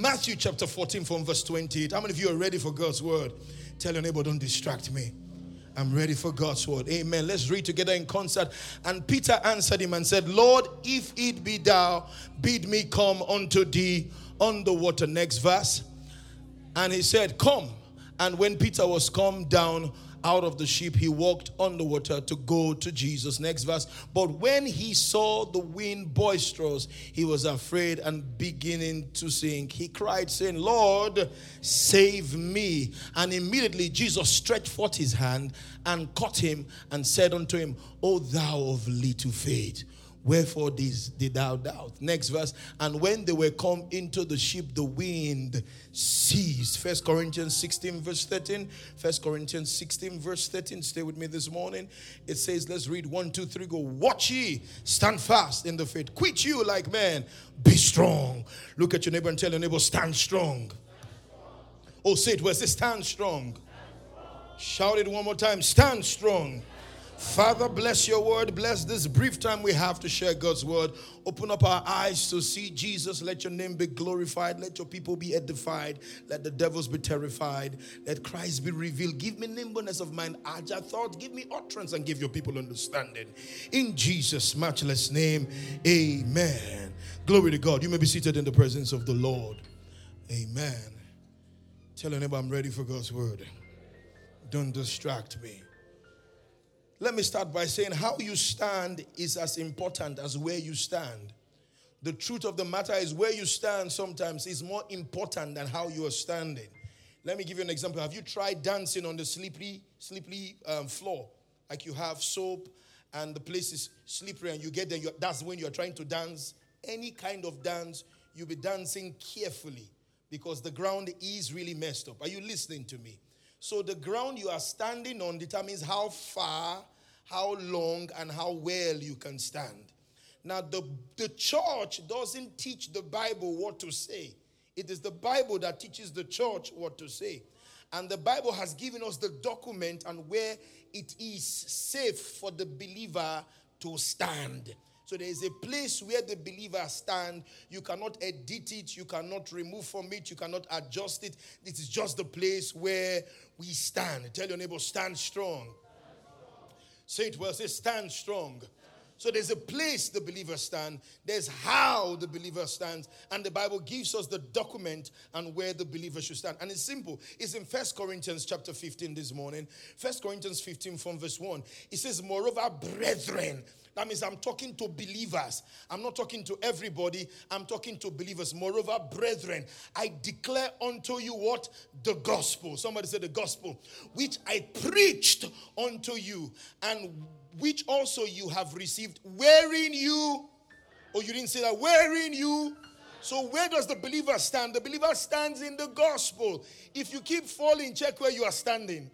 Matthew chapter 14 from verse 28. How many of you are ready for God's word? Tell your neighbor, don't distract me. I'm ready for God's word. Amen. Let's read together in concert. And Peter answered him and said, Lord, if it be thou, bid me come unto thee on the water. Next verse. And he said, Come. And when Peter was come down out of the ship, he walked on the water to go to Jesus. Next verse. But when he saw the wind boisterous, he was afraid and beginning to sink. He cried, saying, Lord, save me. And immediately Jesus stretched forth his hand and caught him and said unto him, O thou of little faith Wherefore this did thou doubt? Next verse. And when they were come into the ship, the wind ceased. First Corinthians 16, verse 13. First Corinthians 16, verse 13. Stay with me this morning. It says, let's read one, two, three, go. Watch ye, stand fast in the faith. Quit you like men. Be strong. Look at your neighbor and tell your neighbor, stand strong. Oh, say it. Where say, stand strong. Shout it one more time. Stand strong. Father, bless your word. Bless this brief time we have to share God's word. Open up our eyes to see Jesus. Let your name be glorified. Let your people be edified. Let the devils be terrified. Let Christ be revealed. Give me nimbleness of mind, agile thought. Give me utterance and give your people understanding. In Jesus' matchless name, amen. Glory to God. You may be seated in the presence of the Lord. Amen. Tell your neighbor, I'm ready for God's word. Don't distract me. Let me start by saying how you stand is as important as where you stand. The truth of the matter is where you stand sometimes is more important than how you are standing. Let me give you an example. Have you tried dancing on the slippery, slippery um, floor? Like you have soap and the place is slippery and you get there, that's when you're trying to dance. Any kind of dance, you'll be dancing carefully because the ground is really messed up. Are you listening to me? So the ground you are standing on determines how far, how long, and how well you can stand. Now, the, the church doesn't teach the Bible what to say. It is the Bible that teaches the church what to say. And the Bible has given us the document and where it is safe for the believer to stand. So there is a place where the believer stand. You cannot edit it, you cannot remove from it, you cannot adjust it. This is just the place where we stand. Tell your neighbor, stand strong. Say it well, say stand strong. So there's a place the believer stand. There's how the believer stands. And the Bible gives us the document and where the believer should stand. And it's simple. It's in First Corinthians chapter 15 this morning. First Corinthians 15 from verse 1. It says, Moreover, brethren, that means I'm talking to believers. I'm not talking to everybody. I'm talking to believers. Moreover, brethren, I declare unto you what? The gospel. Somebody said the gospel, which I preached unto you, and which also you have received, wherein you, oh, you didn't say that, wherein you. So, where does the believer stand? The believer stands in the gospel. If you keep falling, check where you are standing.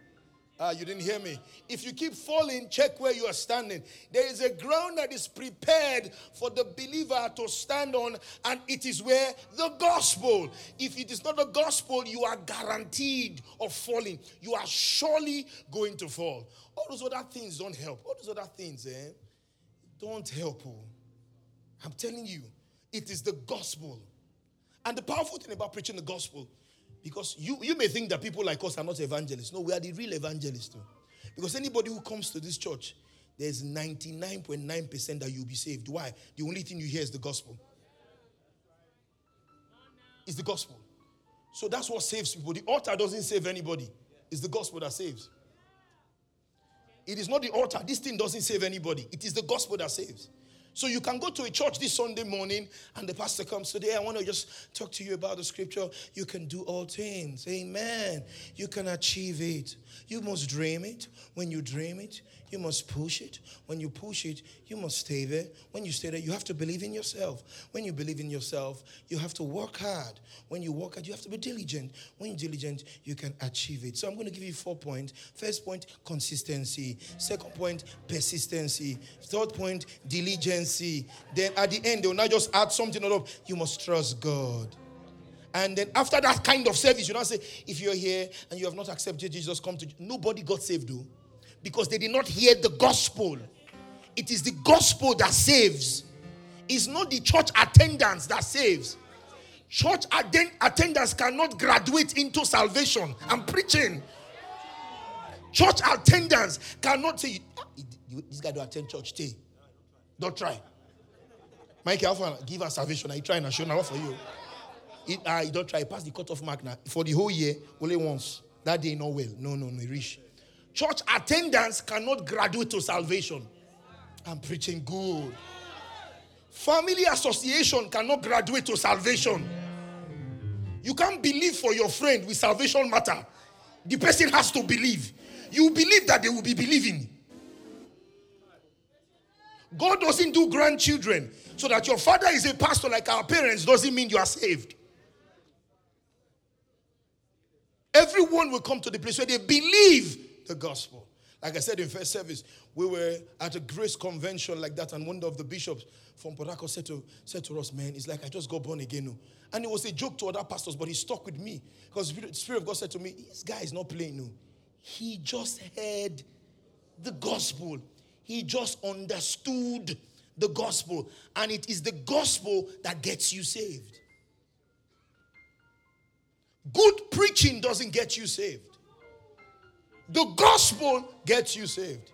Ah, you didn't hear me. If you keep falling, check where you are standing. There is a ground that is prepared for the believer to stand on, and it is where the gospel. If it is not the gospel, you are guaranteed of falling. You are surely going to fall. All those other things don't help. All those other things, eh, don't help. Oh. I'm telling you, it is the gospel. And the powerful thing about preaching the gospel because you, you may think that people like us are not evangelists. No, we are the real evangelists too. Because anybody who comes to this church, there's 99.9% that you'll be saved. Why? The only thing you hear is the gospel. It's the gospel. So that's what saves people. The altar doesn't save anybody, it's the gospel that saves. It is not the altar. This thing doesn't save anybody. It is the gospel that saves. So you can go to a church this Sunday morning and the pastor comes today. I want to just talk to you about the scripture. You can do all things. Amen. You can achieve it. You must dream it. When you dream it, you must push it. When you push it, you must stay there. When you stay there, you have to believe in yourself. When you believe in yourself, you have to work hard. When you work hard, you have to be diligent. When you're diligent, you can achieve it. So I'm going to give you four points. First point, consistency. Second point, persistency. Third point, diligence. Then at the end, they will not just add something up. You must trust God. And then after that kind of service, you not say, if you're here and you have not accepted Jesus, come to nobody got saved, though because they did not hear the gospel. It is the gospel that saves. It's not the church attendance that saves. Church attendance cannot graduate into salvation. I'm preaching. Church attendance cannot say, ah, This guy don't attend church. Stay. Don't try. Mike, Alpha, give us salvation. I try and show now for you. It, uh, you don't try. Pass the cutoff mark now. For the whole year, only once. That day, not well. No, no, no. Reach. Church attendance cannot graduate to salvation. I'm preaching good. Family association cannot graduate to salvation. You can't believe for your friend with salvation matter. The person has to believe. You believe that they will be believing. God doesn't do grandchildren. So that your father is a pastor like our parents doesn't mean you are saved. Everyone will come to the place where they believe the gospel. Like I said in first service, we were at a grace convention like that, and one of the bishops from Port said to, said to us, Man, it's like I just got born again. No. And it was a joke to other pastors, but he stuck with me. Because the Spirit of God said to me, This guy is not playing. No. He just heard the gospel, he just understood the gospel. And it is the gospel that gets you saved. Good preaching doesn't get you saved. The gospel gets you saved.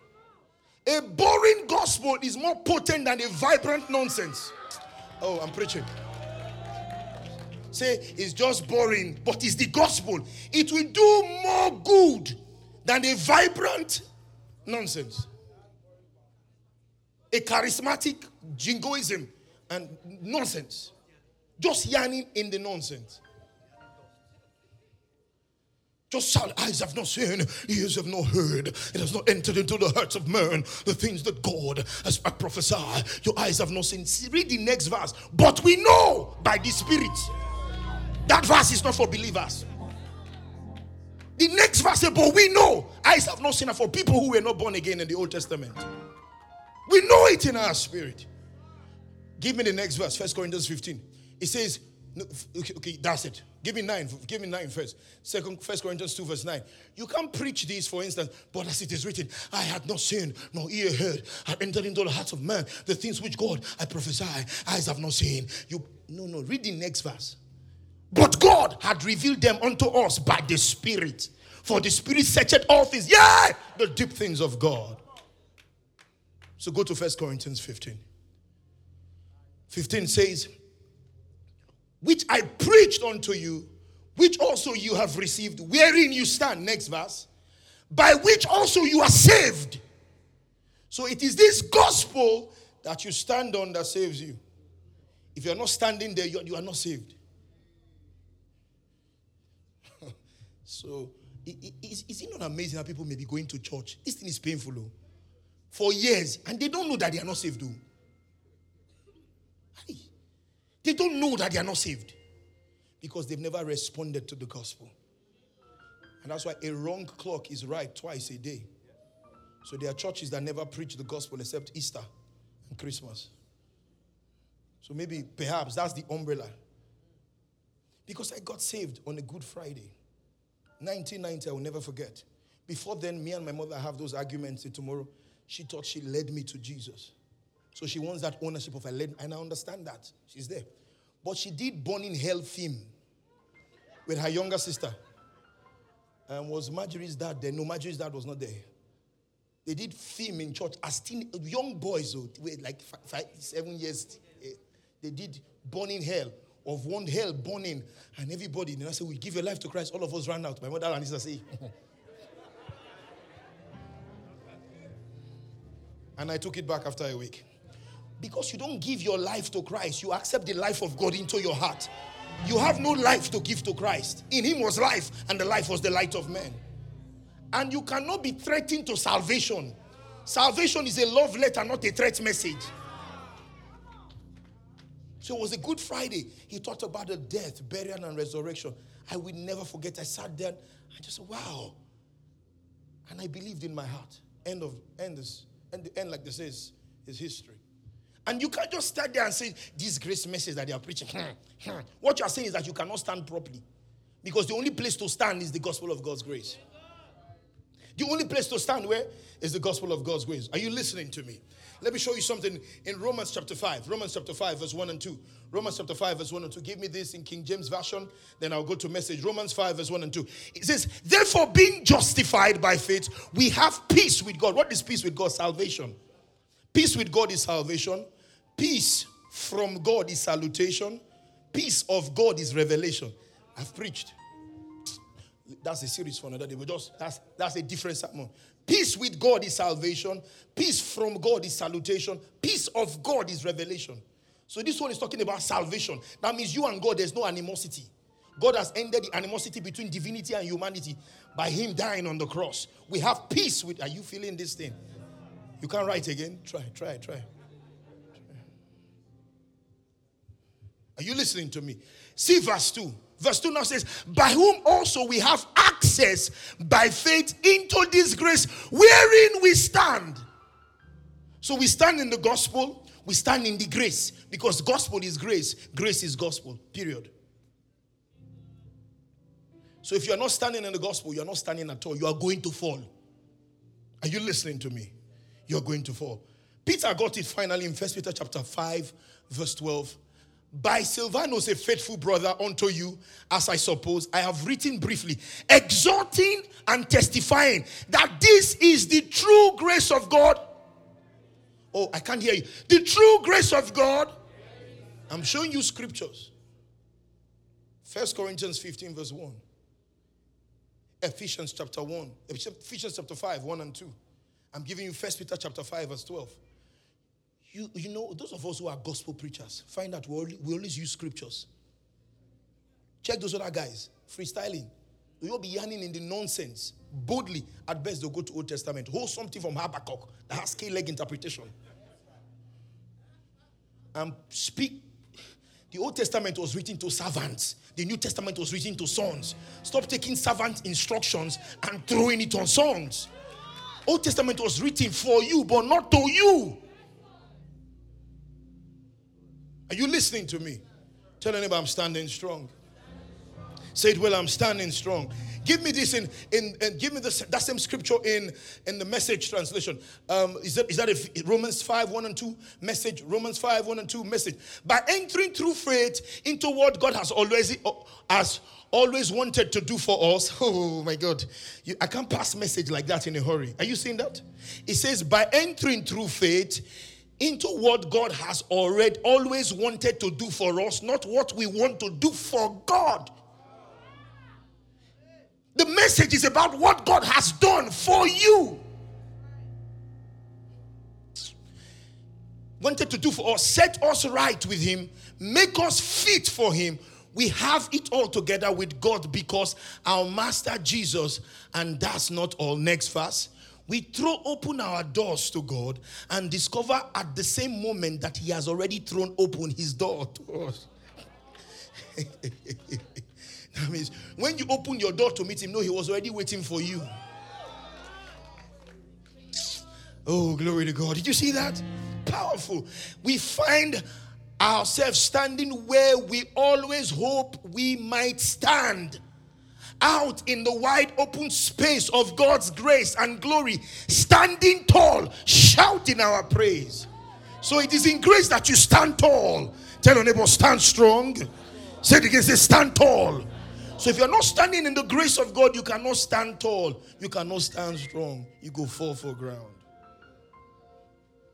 A boring gospel is more potent than a vibrant nonsense. Oh, I'm preaching. Say it's just boring, but it's the gospel. It will do more good than a vibrant nonsense. A charismatic jingoism and nonsense. Just yarning in the nonsense. Shout, eyes have not seen, ears have not heard. It has not entered into the hearts of men the things that God has prophesied. Your eyes have not seen. Read the next verse. But we know by the Spirit. That verse is not for believers. The next verse But we know eyes have not seen are for people who were not born again in the Old Testament. We know it in our spirit. Give me the next verse, First Corinthians 15. It says, okay, okay, that's it. Give me nine. Give me nine first. Second, First Corinthians 2, verse 9. You can't preach this, for instance, but as it is written, I had not seen, nor ear heard, had entered into the hearts of man the things which God I prophesy, eyes have not seen. You no, no, read the next verse. But God had revealed them unto us by the Spirit. For the Spirit searched all things, yeah, the deep things of God. So go to First Corinthians 15. 15 says, which I preached unto you, which also you have received, wherein you stand. Next verse. By which also you are saved. So it is this gospel that you stand on that saves you. If you're not standing there, you are not saved. so, is, is it not amazing that people may be going to church? This thing is painful, though. For years, and they don't know that they are not saved, though. They don't know that they are not saved because they've never responded to the gospel. And that's why a wrong clock is right twice a day. So there are churches that never preach the gospel except Easter and Christmas. So maybe, perhaps, that's the umbrella. Because I got saved on a Good Friday. 1990, I will never forget. Before then, me and my mother have those arguments tomorrow. She thought she led me to Jesus. So she wants that ownership of her land, and I understand that. She's there. But she did Born in Hell theme with her younger sister. And was Marjorie's dad there? No, Marjorie's dad was not there. They did theme in church as teen, young boys, though, like five, seven years. Eh, they did Born in Hell, of one hell burning, and everybody. And I said, We give your life to Christ. All of us ran out. My mother and sister say, And I took it back after a week. Because you don't give your life to Christ, you accept the life of God into your heart. You have no life to give to Christ. In Him was life, and the life was the light of men. And you cannot be threatened to salvation. Salvation is a love letter, not a threat message. So it was a good Friday. He talked about the death, burial, and resurrection. I will never forget. I sat there I just said, wow. And I believed in my heart. End of end is end, end like this is is history. And you can't just stand there and say, this grace message that they are preaching. Hmm, hmm. What you are saying is that you cannot stand properly. Because the only place to stand is the gospel of God's grace. The only place to stand where is the gospel of God's grace. Are you listening to me? Let me show you something in Romans chapter 5. Romans chapter 5, verse 1 and 2. Romans chapter 5, verse 1 and 2. Give me this in King James Version, then I'll go to message. Romans 5, verse 1 and 2. It says, Therefore, being justified by faith, we have peace with God. What is peace with God? Salvation. Peace with God is salvation. Peace from God is salutation. Peace of God is revelation. I've preached. That's a series for another day. But just that's that's a different sermon. Peace with God is salvation. Peace from God is salutation. Peace of God is revelation. So this one is talking about salvation. That means you and God, there's no animosity. God has ended the animosity between divinity and humanity by Him dying on the cross. We have peace with. Are you feeling this thing? You can't write again. Try, try, try. Are you listening to me? See verse 2. Verse 2 now says, By whom also we have access by faith into this grace wherein we stand. So we stand in the gospel, we stand in the grace because gospel is grace, grace is gospel, period. So if you are not standing in the gospel, you are not standing at all. You are going to fall. Are you listening to me? You are going to fall. Peter got it finally in First Peter chapter 5, verse 12 by Silvanus, a faithful brother, unto you, as I suppose, I have written briefly, exhorting and testifying that this is the true grace of God. Oh, I can't hear you. The true grace of God. I'm showing you scriptures. First Corinthians 15, verse 1. Ephesians chapter 1. Ephesians chapter 5, 1 and 2. I'm giving you First Peter chapter 5, verse 12. You, you know, those of us who are gospel preachers find that we, we always use scriptures. Check those other guys, freestyling. You'll be yarning in the nonsense. Boldly, at best, they'll go to Old Testament. Hold something from Habakkuk that has K-leg interpretation. And speak. The Old Testament was written to servants. The New Testament was written to sons. Stop taking servant instructions and throwing it on sons. Old Testament was written for you, but not to you. Are you listening to me? Tell anybody I'm standing strong. Say it well, I'm standing strong. Give me this in, in, in give me this, that same scripture in, in the message translation. Um, is that, is that a, Romans 5, 1 and 2 message? Romans 5, 1 and 2 message. By entering through faith into what God has always, has always wanted to do for us. Oh my God. You, I can't pass message like that in a hurry. Are you seeing that? It says, by entering through faith into what God has already always wanted to do for us, not what we want to do for God. The message is about what God has done for you. Wanted to do for us, set us right with Him, make us fit for Him. We have it all together with God because our Master Jesus, and that's not all. Next verse we throw open our doors to God and discover at the same moment that He has already thrown open His door to us. that means when you open your door to meet Him, no, He was already waiting for you. Oh, glory to God. Did you see that? Powerful. We find ourselves standing where we always hope we might stand out in the wide open space of God's grace and glory, standing tall, shouting our praise. So it is in grace that you stand tall. Tell your neighbor, stand strong. Say it again, say, stand tall. So if you're not standing in the grace of God, you cannot stand tall. You cannot stand strong. You go fall for ground.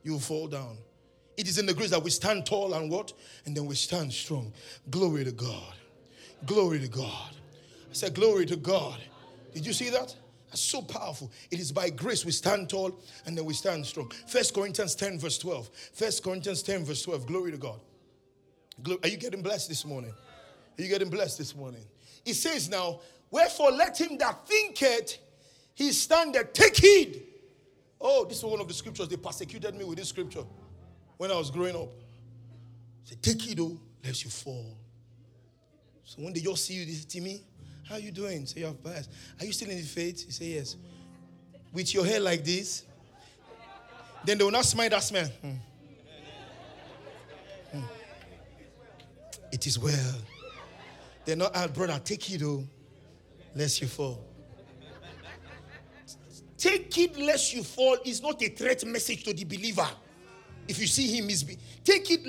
You fall down. It is in the grace that we stand tall and what? And then we stand strong. Glory to God. Glory to God. I said, Glory to God. Did you see that? That's so powerful. It is by grace we stand tall and then we stand strong. First Corinthians 10, verse 12. First Corinthians 10, verse 12. Glory to God. Are you getting blessed this morning? Are you getting blessed this morning? It says now, Wherefore let him that thinketh he standeth, take heed. Oh, this is one of the scriptures. They persecuted me with this scripture when I was growing up. Say, take it though, lest you fall. So when they just see you, they say, me. How are you doing? Say, you have passed. Are you still in the faith? You say, yes. With your hair like this. Then they will not smile that smile. Hmm. Hmm. It is well. They're not out, brother. Take it, though, lest you fall. take it lest you fall is not a threat message to the believer. If you see him misbe, take it.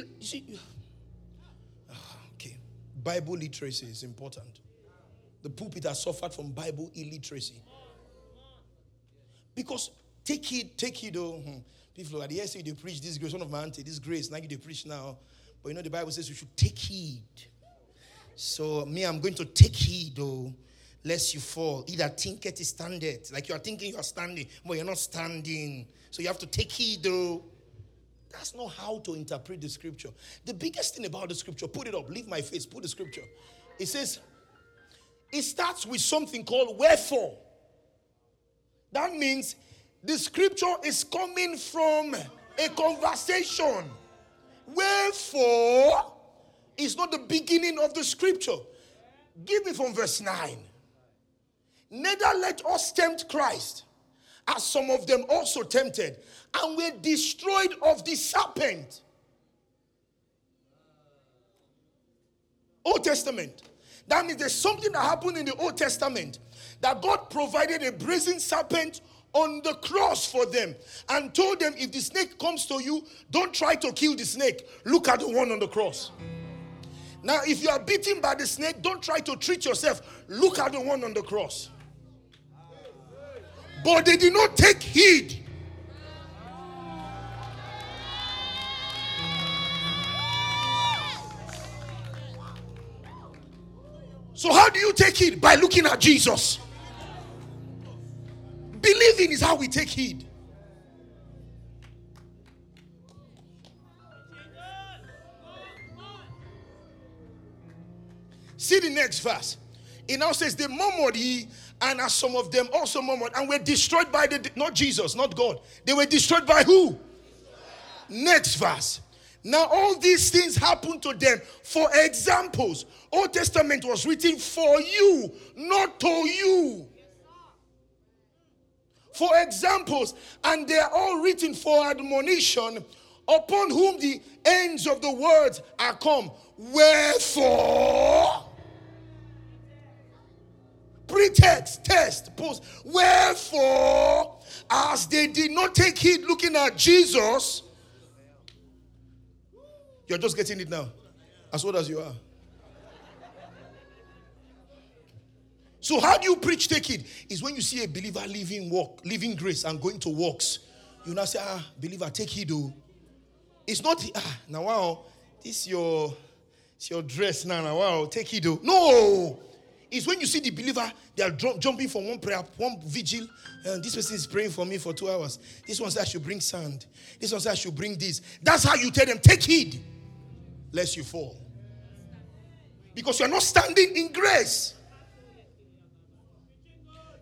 Okay, Bible literacy is important. The pulpit has suffered from Bible illiteracy. Because take it, take it, though. Hmm. People at the yesterday they preach this grace. One of my auntie, this grace, now you they preach now. But you know the Bible says we should take heed. So me, I'm going to take heed, though lest you fall. Either think it is standeth, like you are thinking you are standing, but you're not standing. So you have to take heed, though. That's not how to interpret the scripture. The biggest thing about the scripture, put it up, leave my face, put the scripture. It says, it starts with something called wherefore. That means the scripture is coming from a conversation. Wherefore is not the beginning of the scripture. Give me from verse 9. Neither let us tempt Christ, as some of them also tempted, and were destroyed of the serpent. Old Testament. That means there's something that happened in the Old Testament that God provided a brazen serpent on the cross for them and told them if the snake comes to you, don't try to kill the snake. Look at the one on the cross. Now, if you are beaten by the snake, don't try to treat yourself. Look at the one on the cross. But they did not take heed. So, how do you take heed? By looking at Jesus. Believing is how we take heed. See the next verse. It now says, The murmured he and as some of them also murmured and were destroyed by the not Jesus, not God. They were destroyed by who? Next verse. Now all these things happened to them for examples. Old Testament was written for you, not to you. For examples, and they are all written for admonition, upon whom the ends of the words are come. Wherefore, pretext, test, post. Wherefore, as they did not take heed looking at Jesus, you're just getting it now, as old as you are. So, how do you preach take it? Is when you see a believer living walk, living grace and going to works. You now say, ah, believer, take heed, though. It's not ah, now wow, this your it's your dress now, now wow, take heed, though. No, is when you see the believer, they are jumping from one prayer, one vigil. And this person is praying for me for two hours. This one says I should bring sand. This one says I should bring this. That's how you tell them, take heed, lest you fall. Because you are not standing in grace.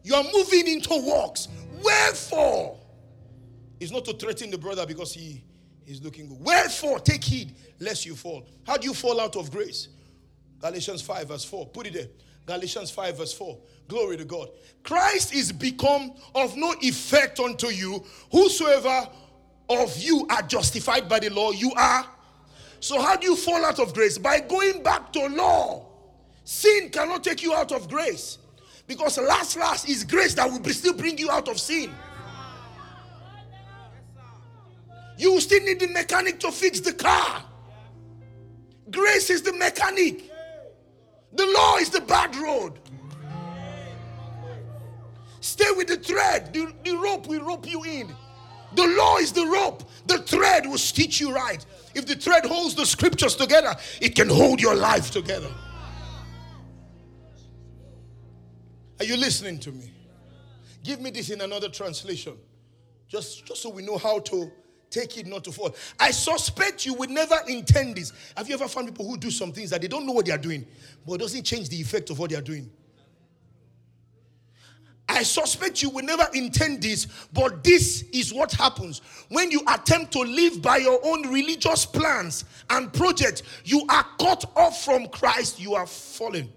You are moving into works. Wherefore? It's not to threaten the brother because he is looking good. Wherefore, take heed lest you fall. How do you fall out of grace? Galatians 5, verse 4. Put it there. Galatians 5, verse 4. Glory to God. Christ is become of no effect unto you. Whosoever of you are justified by the law, you are. So, how do you fall out of grace? By going back to law. Sin cannot take you out of grace. Because last, last is grace that will still bring you out of sin. You still need the mechanic to fix the car. Grace is the mechanic. The law is the bad road. Stay with the thread. The, the rope will rope you in. The law is the rope. The thread will stitch you right. If the thread holds the scriptures together, it can hold your life together. Are you listening to me? Give me this in another translation. Just, just so we know how to Take it not to fall. I suspect you would never intend this. Have you ever found people who do some things that they don't know what they are doing, but it doesn't change the effect of what they are doing? I suspect you will never intend this, but this is what happens when you attempt to live by your own religious plans and projects. You are cut off from Christ, you are fallen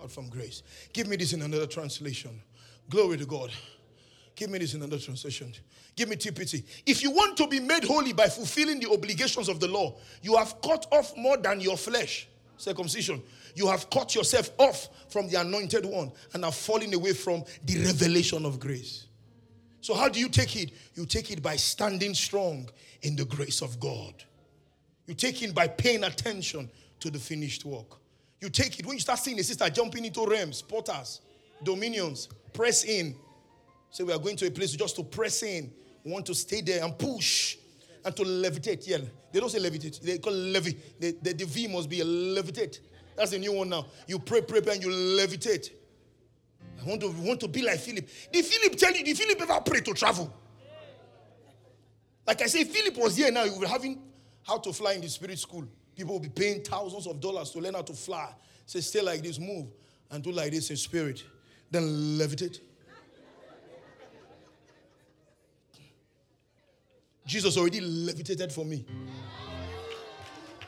out from grace. Give me this in another translation. Glory to God. Give me this in another translation. Give me TPT. If you want to be made holy by fulfilling the obligations of the law, you have cut off more than your flesh. Circumcision. You have cut yourself off from the anointed one and are falling away from the revelation of grace. So, how do you take it? You take it by standing strong in the grace of God. You take it by paying attention to the finished work. You take it when you start seeing a sister jumping into realms, portals, dominions, press in. Say, we are going to a place just to press in. We want to stay there and push and to levitate. Yeah, they don't say levitate, they call levi. The, the, the V must be a levitate. That's the new one now. You pray, pray, pray, and you levitate. I want to want to be like Philip. Did Philip tell you? Did Philip ever pray to travel? Like I say, Philip was here now. He was having how to fly in the spirit school. People will be paying thousands of dollars to learn how to fly. Say, stay like this, move, and do like this in spirit. Then levitate. Jesus already levitated for me.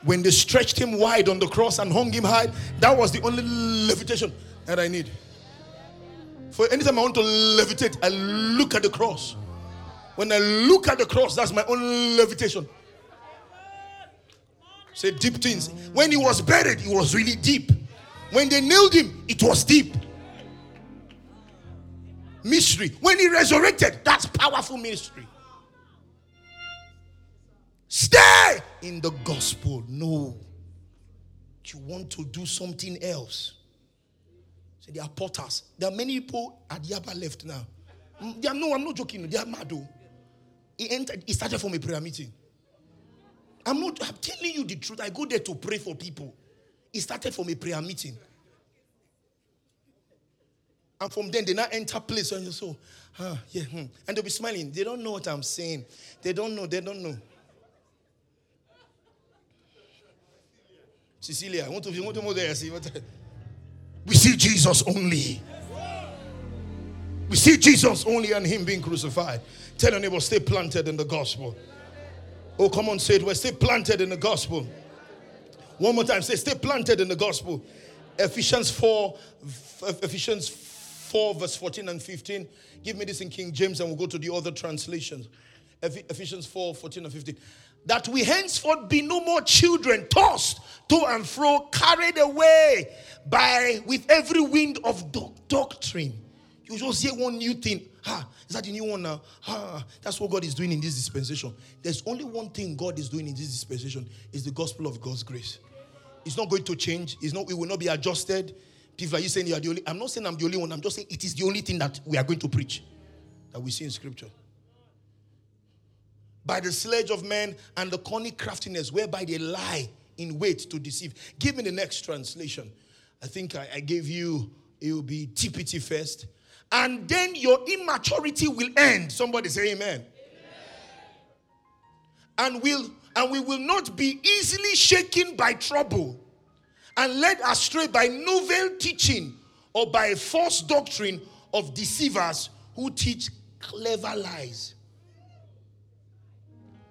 When they stretched him wide on the cross and hung him high, that was the only levitation that I need. For anytime I want to levitate, I look at the cross. When I look at the cross, that's my own levitation. Say deep things. When he was buried, it was really deep. When they nailed him, it was deep. Mystery. When he resurrected, that's powerful mystery. Stay in the gospel. No. You want to do something else. So they are potters. There are many people at Yaba left now. Mm, they are, no, I'm not joking. They are mad. He entered, he started from a prayer meeting. I'm not, I'm telling you the truth. I go there to pray for people. It started from a prayer meeting. And from then they now enter place and you so, ah, yeah, hmm. and they'll be smiling. They don't know what I'm saying. They don't know, they don't know. Cecilia, I want to, want to more there. See what uh, we see Jesus only. We see Jesus only and Him being crucified. Tell your neighbor, stay planted in the gospel. Oh, come on, say it. We're stay planted in the gospel. One more time, say, stay planted in the gospel. Ephesians 4, Ephesians 4, verse 14 and 15. Give me this in King James and we'll go to the other translations. Ephesians 4, 14 and 15. That we henceforth be no more children, tossed to and fro, carried away by with every wind of do- doctrine. You just hear one new thing. Ha, is that the new one now? Ha, that's what God is doing in this dispensation. There's only one thing God is doing in this dispensation is the gospel of God's grace. It's not going to change. It's not. It will not be adjusted. People are you saying you are the only. I'm not saying I'm the only one. I'm just saying it is the only thing that we are going to preach that we see in Scripture. By the sledge of men and the cunning craftiness whereby they lie in wait to deceive. Give me the next translation. I think I, I gave you, it will be TPT first. And then your immaturity will end. Somebody say amen. amen. And will and we will not be easily shaken by trouble and led astray by novel teaching or by false doctrine of deceivers who teach clever lies.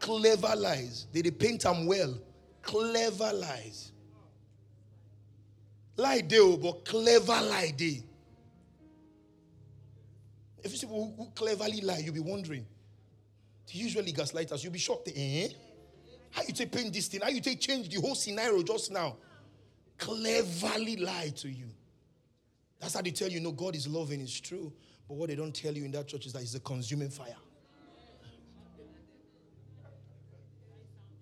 Clever lies. They, they paint them well. Clever lies. Lie they, but clever lie they. If you see people who, cleverly lie, you'll be wondering. Usually gaslighters, you'll be shocked. Eh? How you take paint this thing? How you take change the whole scenario just now? Cleverly lie to you. That's how they tell you, no, God is loving, it's true. But what they don't tell you in that church is that it's a consuming fire.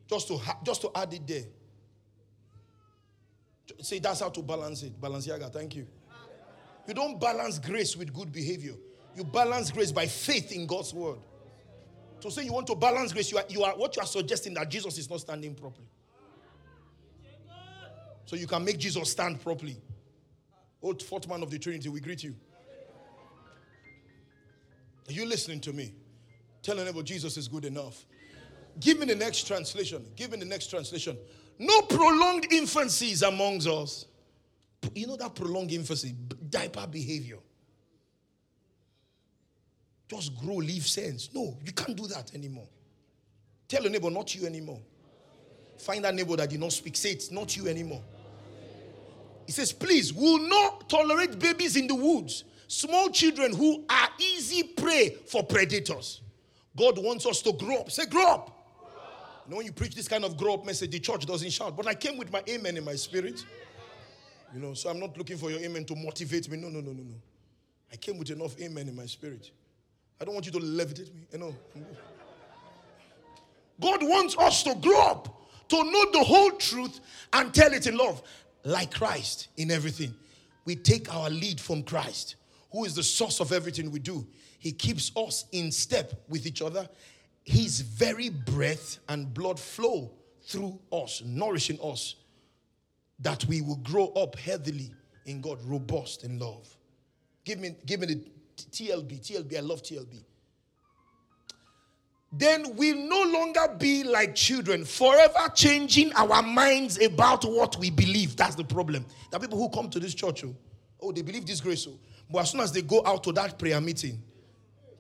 Just to, ha- just to add it there. Say that's how to balance it. Balenciaga, thank you. You don't balance grace with good behavior. You balance grace by faith in God's word. To say you want to balance grace, you are, you are what you are suggesting that Jesus is not standing properly. So you can make Jesus stand properly. Old fourth man of the Trinity, we greet you. Are you listening to me? Tell neighbor Jesus is good enough. Give me the next translation. Give me the next translation. No prolonged infancies amongst us. You know that prolonged infancy, diaper behavior. Just grow, leave sense. No, you can't do that anymore. Tell your neighbor, not you anymore. Find that neighbor that did not speak. Say it's not you anymore. He says, please, will not tolerate babies in the woods, small children who are easy prey for predators. God wants us to grow up. Say, grow up. Know, when you preach this kind of grow up message, the church doesn't shout. But I came with my amen in my spirit. You know, so I'm not looking for your amen to motivate me. No, no, no, no, no. I came with enough amen in my spirit. I don't want you to levitate me. You know. God wants us to grow up, to know the whole truth and tell it in love, like Christ in everything. We take our lead from Christ, who is the source of everything we do. He keeps us in step with each other. His very breath and blood flow through us, nourishing us, that we will grow up healthily in God, robust in love. Give me, give me the TLB, TLB. I love TLB then we'll no longer be like children, forever changing our minds about what we believe. That's the problem. There are people who come to this church, oh, oh they believe this grace, oh, but as soon as they go out to that prayer meeting,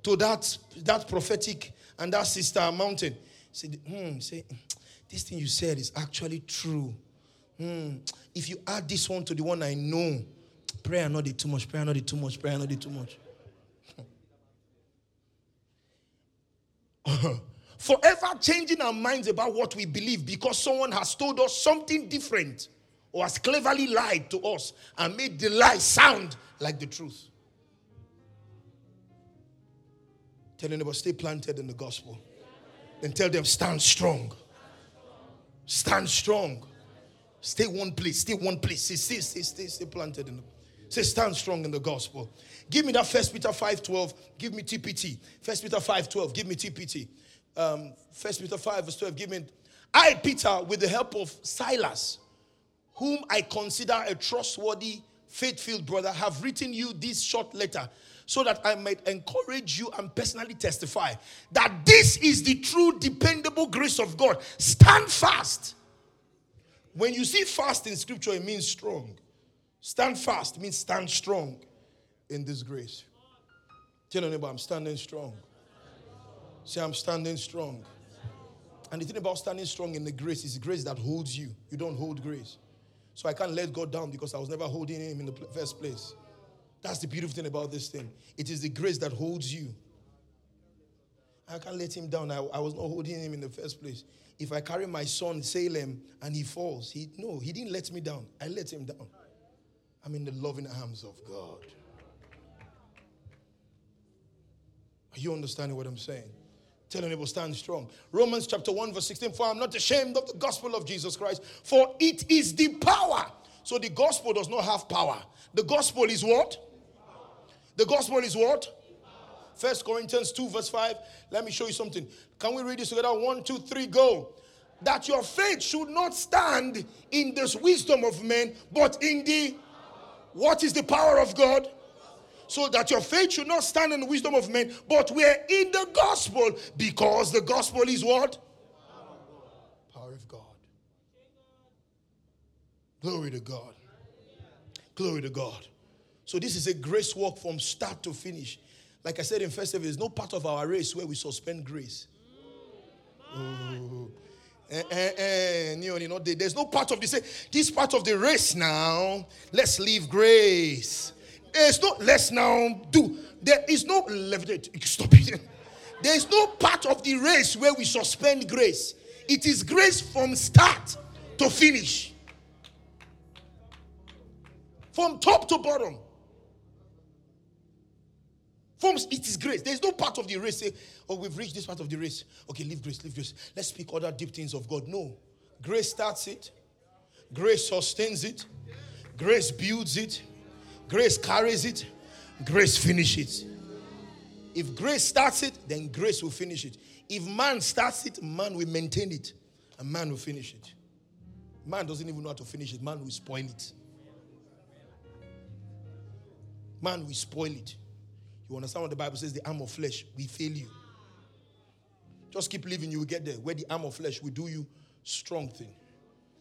to that that prophetic and that sister mountain, say, hmm, say, this thing you said is actually true. Hmm. If you add this one to the one I know, prayer not did too much, prayer not did too much, prayer not did too much. forever changing our minds about what we believe because someone has told us something different or has cleverly lied to us and made the lie sound like the truth. Tell anybody, stay planted in the gospel. Then tell them, stand strong. Stand strong. Stay one place. Stay one place. Stay, stay, stay, stay, stay planted in the Say, stand strong in the gospel. Give me that First Peter 5.12. Give me TPT. First Peter 5.12. Give me TPT. Um, First Peter 5 verse 12. Give me. I, Peter, with the help of Silas, whom I consider a trustworthy, faith-filled brother, have written you this short letter so that I might encourage you and personally testify that this is the true, dependable grace of God. Stand fast. When you see fast in scripture, it means strong. Stand fast means stand strong in this grace. Tell your neighbor, I'm standing strong. Say, I'm standing strong. And the thing about standing strong in the grace is grace that holds you. You don't hold grace. So I can't let God down because I was never holding Him in the first place. That's the beautiful thing about this thing. It is the grace that holds you. I can't let Him down. I, I was not holding Him in the first place. If I carry my son Salem and he falls, he no, he didn't let me down. I let him down. I'm in the loving arms of God. Are you understanding what I'm saying? Tell your neighbor, stand strong. Romans chapter 1, verse 16. For I'm not ashamed of the gospel of Jesus Christ, for it is the power. So the gospel does not have power. The gospel is what? The gospel is what? First Corinthians 2, verse 5. Let me show you something. Can we read this together? One, two, three, go. That your faith should not stand in this wisdom of men, but in the what is the power of God? So that your faith should not stand in the wisdom of men, but we're in the gospel because the gospel is what? Power of God. Glory to God. Glory to God. So this is a grace walk from start to finish. Like I said in first service, there's no part of our race where we suspend grace. Oh. Eh, eh, eh, there's no part of this. This part of the race now. Let's leave grace. There's no. Let's now do. There is no. Stop it. There is no part of the race where we suspend grace. It is grace from start to finish, from top to bottom. From it is grace. There's no part of the race. Say, oh, we've reached this part of the race. Okay, leave grace, leave grace. Let's speak other deep things of God. No. Grace starts it, grace sustains it, grace builds it, grace carries it, grace finishes it. If grace starts it, then grace will finish it. If man starts it, man will maintain it, and man will finish it. Man doesn't even know how to finish it, man will spoil it. Man will spoil it. You understand what the Bible says? The arm of flesh will fail you. Just keep living, you will get there. Where the arm of flesh will do you strong thing.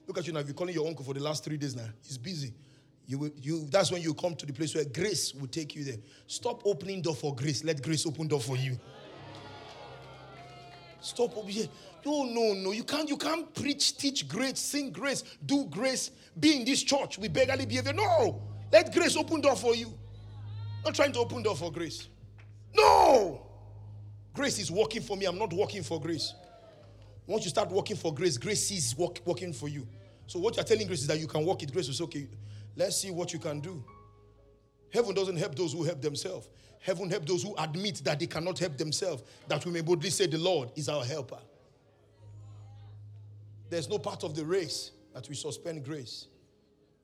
Look at you now. You're calling your uncle for the last three days now, he's busy. You will, you, that's when you come to the place where grace will take you there. Stop opening door for grace. Let grace open door for you. Stop. No, no, no. You can't. You can't preach, teach grace, sing grace, do grace, be in this church with beggarly behavior. No. Let grace open door for you. Not trying to open door for grace. No. Grace is working for me. I'm not working for grace. Once you start working for grace, grace is work, working for you. So what you're telling grace is that you can work it. Grace is okay. Let's see what you can do. Heaven doesn't help those who help themselves. Heaven help those who admit that they cannot help themselves, that we may boldly say, The Lord is our helper. There's no part of the race that we suspend grace.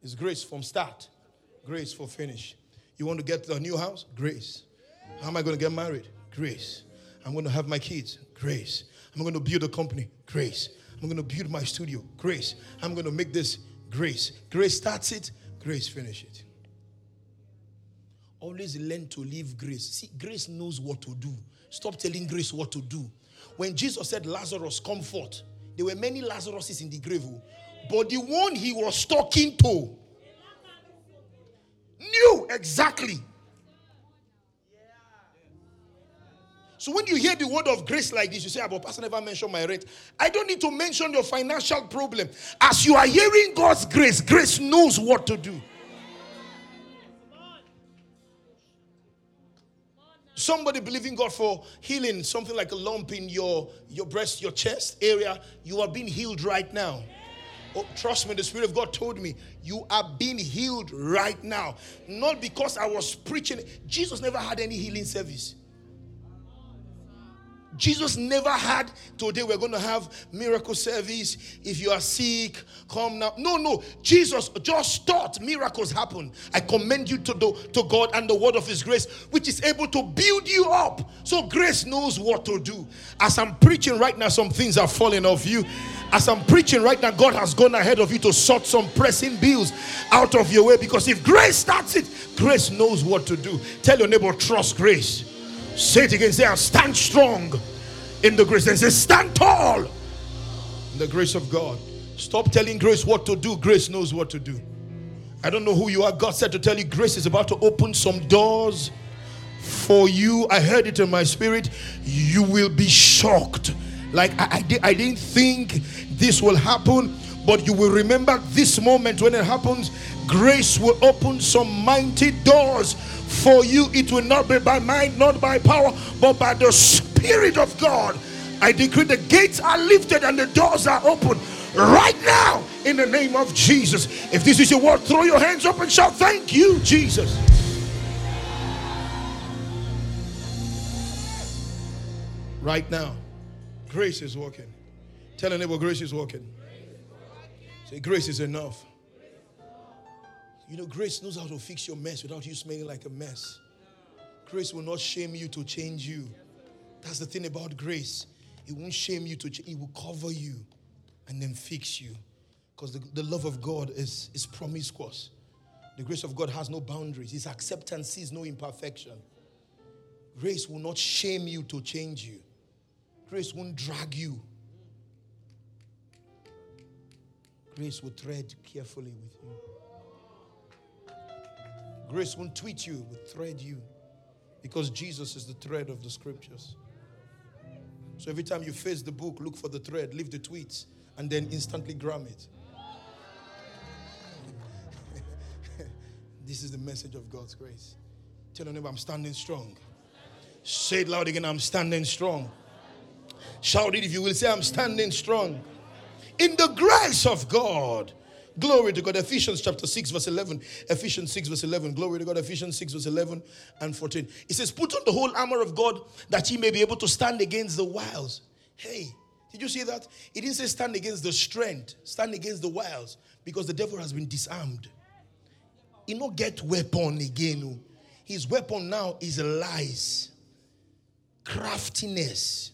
It's grace from start, grace for finish. You want to get a new house? Grace. How am I going to get married? Grace. I'm going to have my kids? Grace. I'm going to build a company? Grace. I'm going to build my studio? Grace. I'm going to make this grace. Grace starts it, grace finish it. Always learn to live grace. See, grace knows what to do. Stop telling grace what to do. When Jesus said, Lazarus, come forth, there were many Lazaruses in the grave, oh. but the one he was talking to knew exactly. So when you hear the word of grace like this, you say, ah, but Pastor never mentioned my rent. I don't need to mention your financial problem. As you are hearing God's grace, grace knows what to do. Somebody believing God for healing, something like a lump in your, your breast, your chest area, you are being healed right now. Oh, trust me, the Spirit of God told me, you are being healed right now. Not because I was preaching. Jesus never had any healing service. Jesus never had today we're going to have miracle service. If you are sick, come now. No, no. Jesus just taught miracles happen. I commend you to, the, to God and the word of his grace, which is able to build you up. So grace knows what to do. As I'm preaching right now, some things are falling off you. As I'm preaching right now, God has gone ahead of you to sort some pressing bills out of your way because if grace starts it, grace knows what to do. Tell your neighbor, trust grace. Say it again. Say, I stand strong in the grace. And say, stand tall in the grace of God. Stop telling grace what to do. Grace knows what to do. I don't know who you are. God said to tell you, grace is about to open some doors for you. I heard it in my spirit. You will be shocked. Like, I, I, I didn't think this will happen, but you will remember this moment when it happens. Grace will open some mighty doors for you. It will not be by might, not by power, but by the Spirit of God. I decree the gates are lifted and the doors are open right now in the name of Jesus. If this is your word, throw your hands up and shout, Thank you, Jesus. Right now, grace is working. Tell a neighbor, grace is working. Say, grace is enough. You know, grace knows how to fix your mess without you smelling like a mess. Grace will not shame you to change you. That's the thing about grace. It won't shame you to change, it will cover you and then fix you. Because the, the love of God is, is promiscuous. The grace of God has no boundaries. His acceptance sees no imperfection. Grace will not shame you to change you. Grace won't drag you. Grace will tread carefully with you. Grace won't tweet you, will thread you. Because Jesus is the thread of the scriptures. So every time you face the book, look for the thread, leave the tweets, and then instantly gram it. this is the message of God's grace. Tell your neighbor, I'm standing strong. Say it loud again, I'm standing strong. Shout it if you will say, I'm standing strong. In the grace of God. Glory to God. Ephesians chapter 6, verse 11. Ephesians 6, verse 11. Glory to God. Ephesians 6, verse 11 and 14. It says, Put on the whole armor of God that ye may be able to stand against the wiles. Hey, did you see that? It didn't say stand against the strength, stand against the wiles, because the devil has been disarmed. He not get weapon again. Oh. His weapon now is lies, craftiness.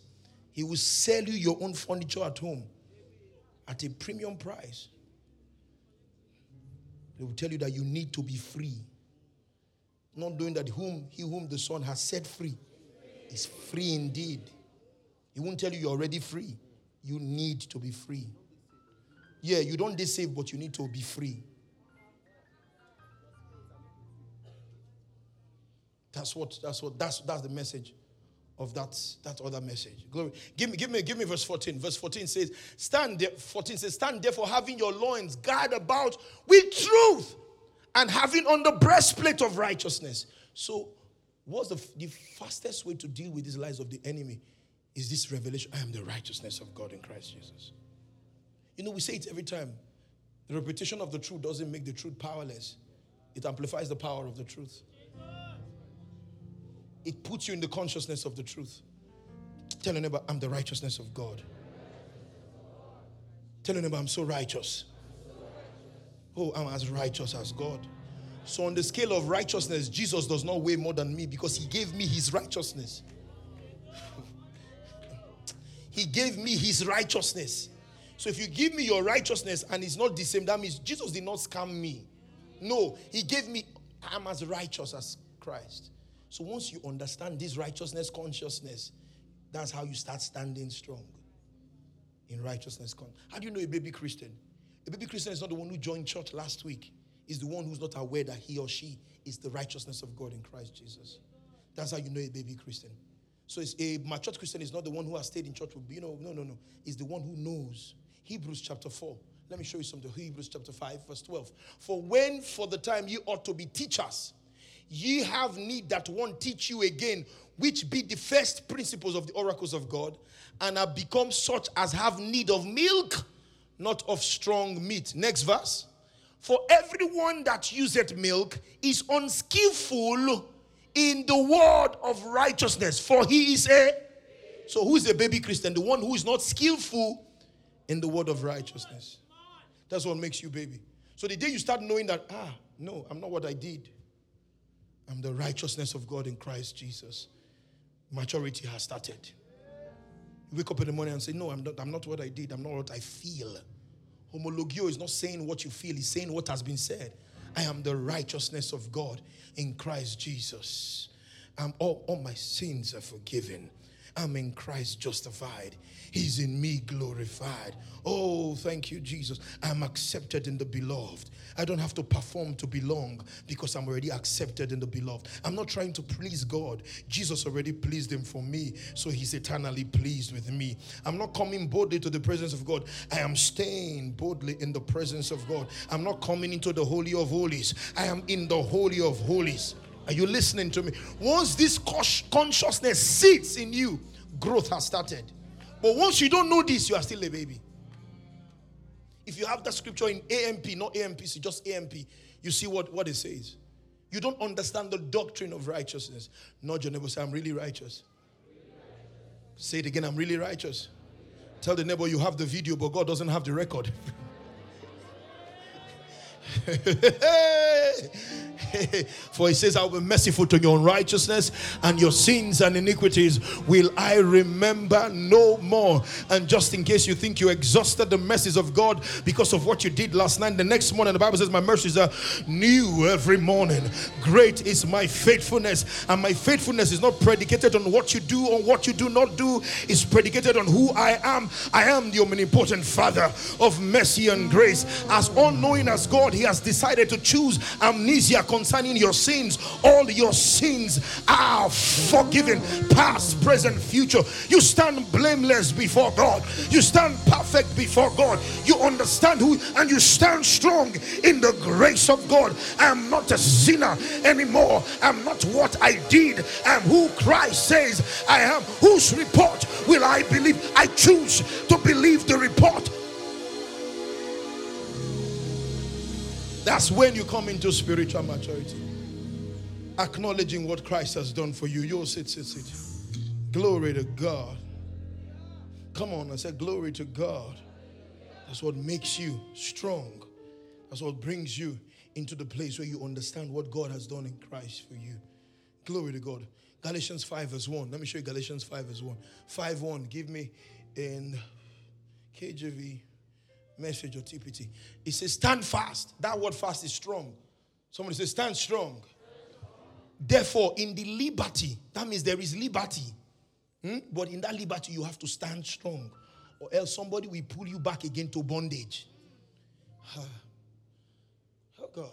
He will sell you your own furniture at home at a premium price. They will tell you that you need to be free. Not doing that whom he whom the Son has set free is free indeed. He won't tell you you're already free. You need to be free. Yeah, you don't deceive, but you need to be free. That's what that's what that's that's the message of that, that other message. Glory. Give me, give me, give me verse 14. Verse 14 says, Stand there, 14 says, Stand therefore having your loins girded about with truth and having on the breastplate of righteousness. So, what's the, the fastest way to deal with these lies of the enemy? Is this revelation? I am the righteousness of God in Christ Jesus. You know, we say it every time. The repetition of the truth doesn't make the truth powerless, it amplifies the power of the truth. It puts you in the consciousness of the truth. Tell your neighbor, I'm the righteousness of God. Tell your neighbor, I'm so righteous. Oh, I'm as righteous as God. So, on the scale of righteousness, Jesus does not weigh more than me because he gave me his righteousness. he gave me his righteousness. So, if you give me your righteousness and it's not the same, that means Jesus did not scam me. No, he gave me, I'm as righteous as Christ. So, once you understand this righteousness consciousness, that's how you start standing strong in righteousness. How do you know a baby Christian? A baby Christian is not the one who joined church last week. Is the one who's not aware that he or she is the righteousness of God in Christ Jesus. That's how you know a baby Christian. So it's a mature Christian is not the one who has stayed in church. You know, no, no, no. It's the one who knows. Hebrews chapter 4. Let me show you something. Hebrews chapter 5, verse 12. For when for the time you ought to be teachers, ye have need that one teach you again which be the first principles of the oracles of God, and are become such as have need of milk, not of strong meat. Next verse. For everyone that useth milk is unskillful in the word of righteousness, for he is a. So, who is a baby Christian? The one who is not skillful in the word of righteousness. That's what makes you baby. So, the day you start knowing that, ah, no, I'm not what I did, I'm the righteousness of God in Christ Jesus maturity has started. You wake up in the morning and say, No, I'm not, I'm not what I did, I'm not what I feel. Homologeo is not saying what you feel, he's saying what has been said. I am the righteousness of God in Christ Jesus. I'm all, all my sins are forgiven. I'm in Christ justified. He's in me glorified. Oh, thank you, Jesus. I'm accepted in the beloved. I don't have to perform to belong because I'm already accepted in the beloved. I'm not trying to please God. Jesus already pleased him for me, so he's eternally pleased with me. I'm not coming boldly to the presence of God. I am staying boldly in the presence of God. I'm not coming into the Holy of Holies. I am in the Holy of Holies. Are you listening to me? Once this consciousness sits in you, growth has started. But once you don't know this, you are still a baby. If you have that scripture in AMP, not AMPC, just AMP, you see what, what it says. You don't understand the doctrine of righteousness. Not your neighbor say, I'm really righteous. Say it again, I'm really righteous. Tell the neighbor you have the video, but God doesn't have the record. For he says, I will be merciful to your unrighteousness and your sins and iniquities will I remember no more. And just in case you think you exhausted the mercies of God because of what you did last night, the next morning the Bible says, My mercies are new every morning. Great is my faithfulness. And my faithfulness is not predicated on what you do or what you do not do, it's predicated on who I am. I am the omnipotent Father of mercy and grace. As unknowing as God, He has decided to choose amnesia concerning your sins. All your sins are forgiven, past, present, future. You stand blameless before God. You stand perfect before God. You understand who and you stand strong in the grace of God. I am not a sinner anymore. I'm not what I did. I'm who Christ says I am. Whose report will I believe? I choose to believe the report That's when you come into spiritual maturity. Acknowledging what Christ has done for you. Yo, sit, sit, sit. Glory to God. Come on, I said, Glory to God. That's what makes you strong. That's what brings you into the place where you understand what God has done in Christ for you. Glory to God. Galatians 5 verse 1. Let me show you Galatians 5 verse 1. 5 1. Give me in KJV message or TPT. It says, stand fast. That word fast is strong. Somebody says, stand strong. Therefore, in the liberty, that means there is liberty. Hmm? But in that liberty, you have to stand strong. Or else somebody will pull you back again to bondage. oh, God.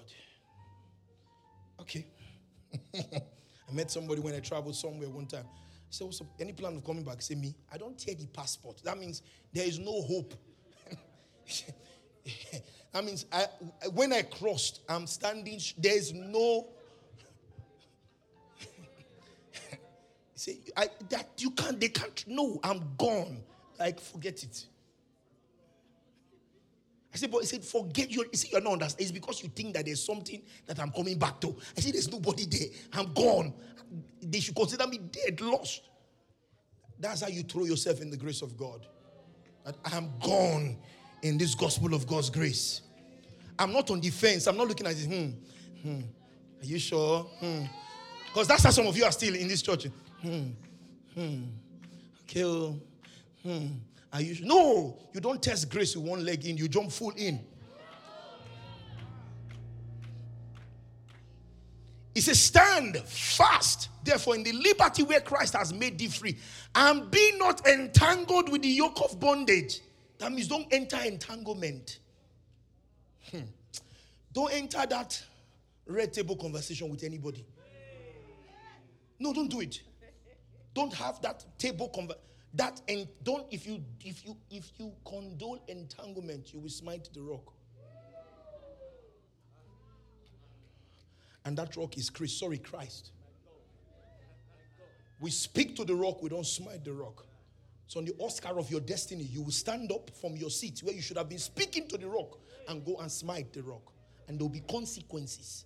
Okay. I met somebody when I traveled somewhere one time. I said, What's up? Any plan of coming back? Say, Me, I don't tear the passport. That means there is no hope. that mean, I, when I crossed, I'm standing, there's no. say, I, that you can't, they can't, no, I'm gone. Like, forget it. I said, but he said, forget you. He said, you're not understanding. It's because you think that there's something that I'm coming back to. I said, there's nobody there. I'm gone. They should consider me dead, lost. That's how you throw yourself in the grace of God. That I am gone in this gospel of God's grace. I'm not on defense. I'm not looking at it. Hmm, hmm. Are you sure? Hmm. Because that's how some of you are still in this church. Hmm. Hmm. Okay. Oh. Hmm. Are you sure? No, you don't test grace with one leg in, you jump full in. He says, Stand fast, therefore, in the liberty where Christ has made thee free, and be not entangled with the yoke of bondage. That means don't enter entanglement. Hmm. Don't enter that red table conversation with anybody. No, don't do it. Don't have that table conversation. That and don't if you if you if you condole entanglement, you will smite the rock. And that rock is Christ. Sorry, Christ. We speak to the rock, we don't smite the rock. So on the Oscar of your destiny, you will stand up from your seat where you should have been speaking to the rock and go and smite the rock. And there will be consequences.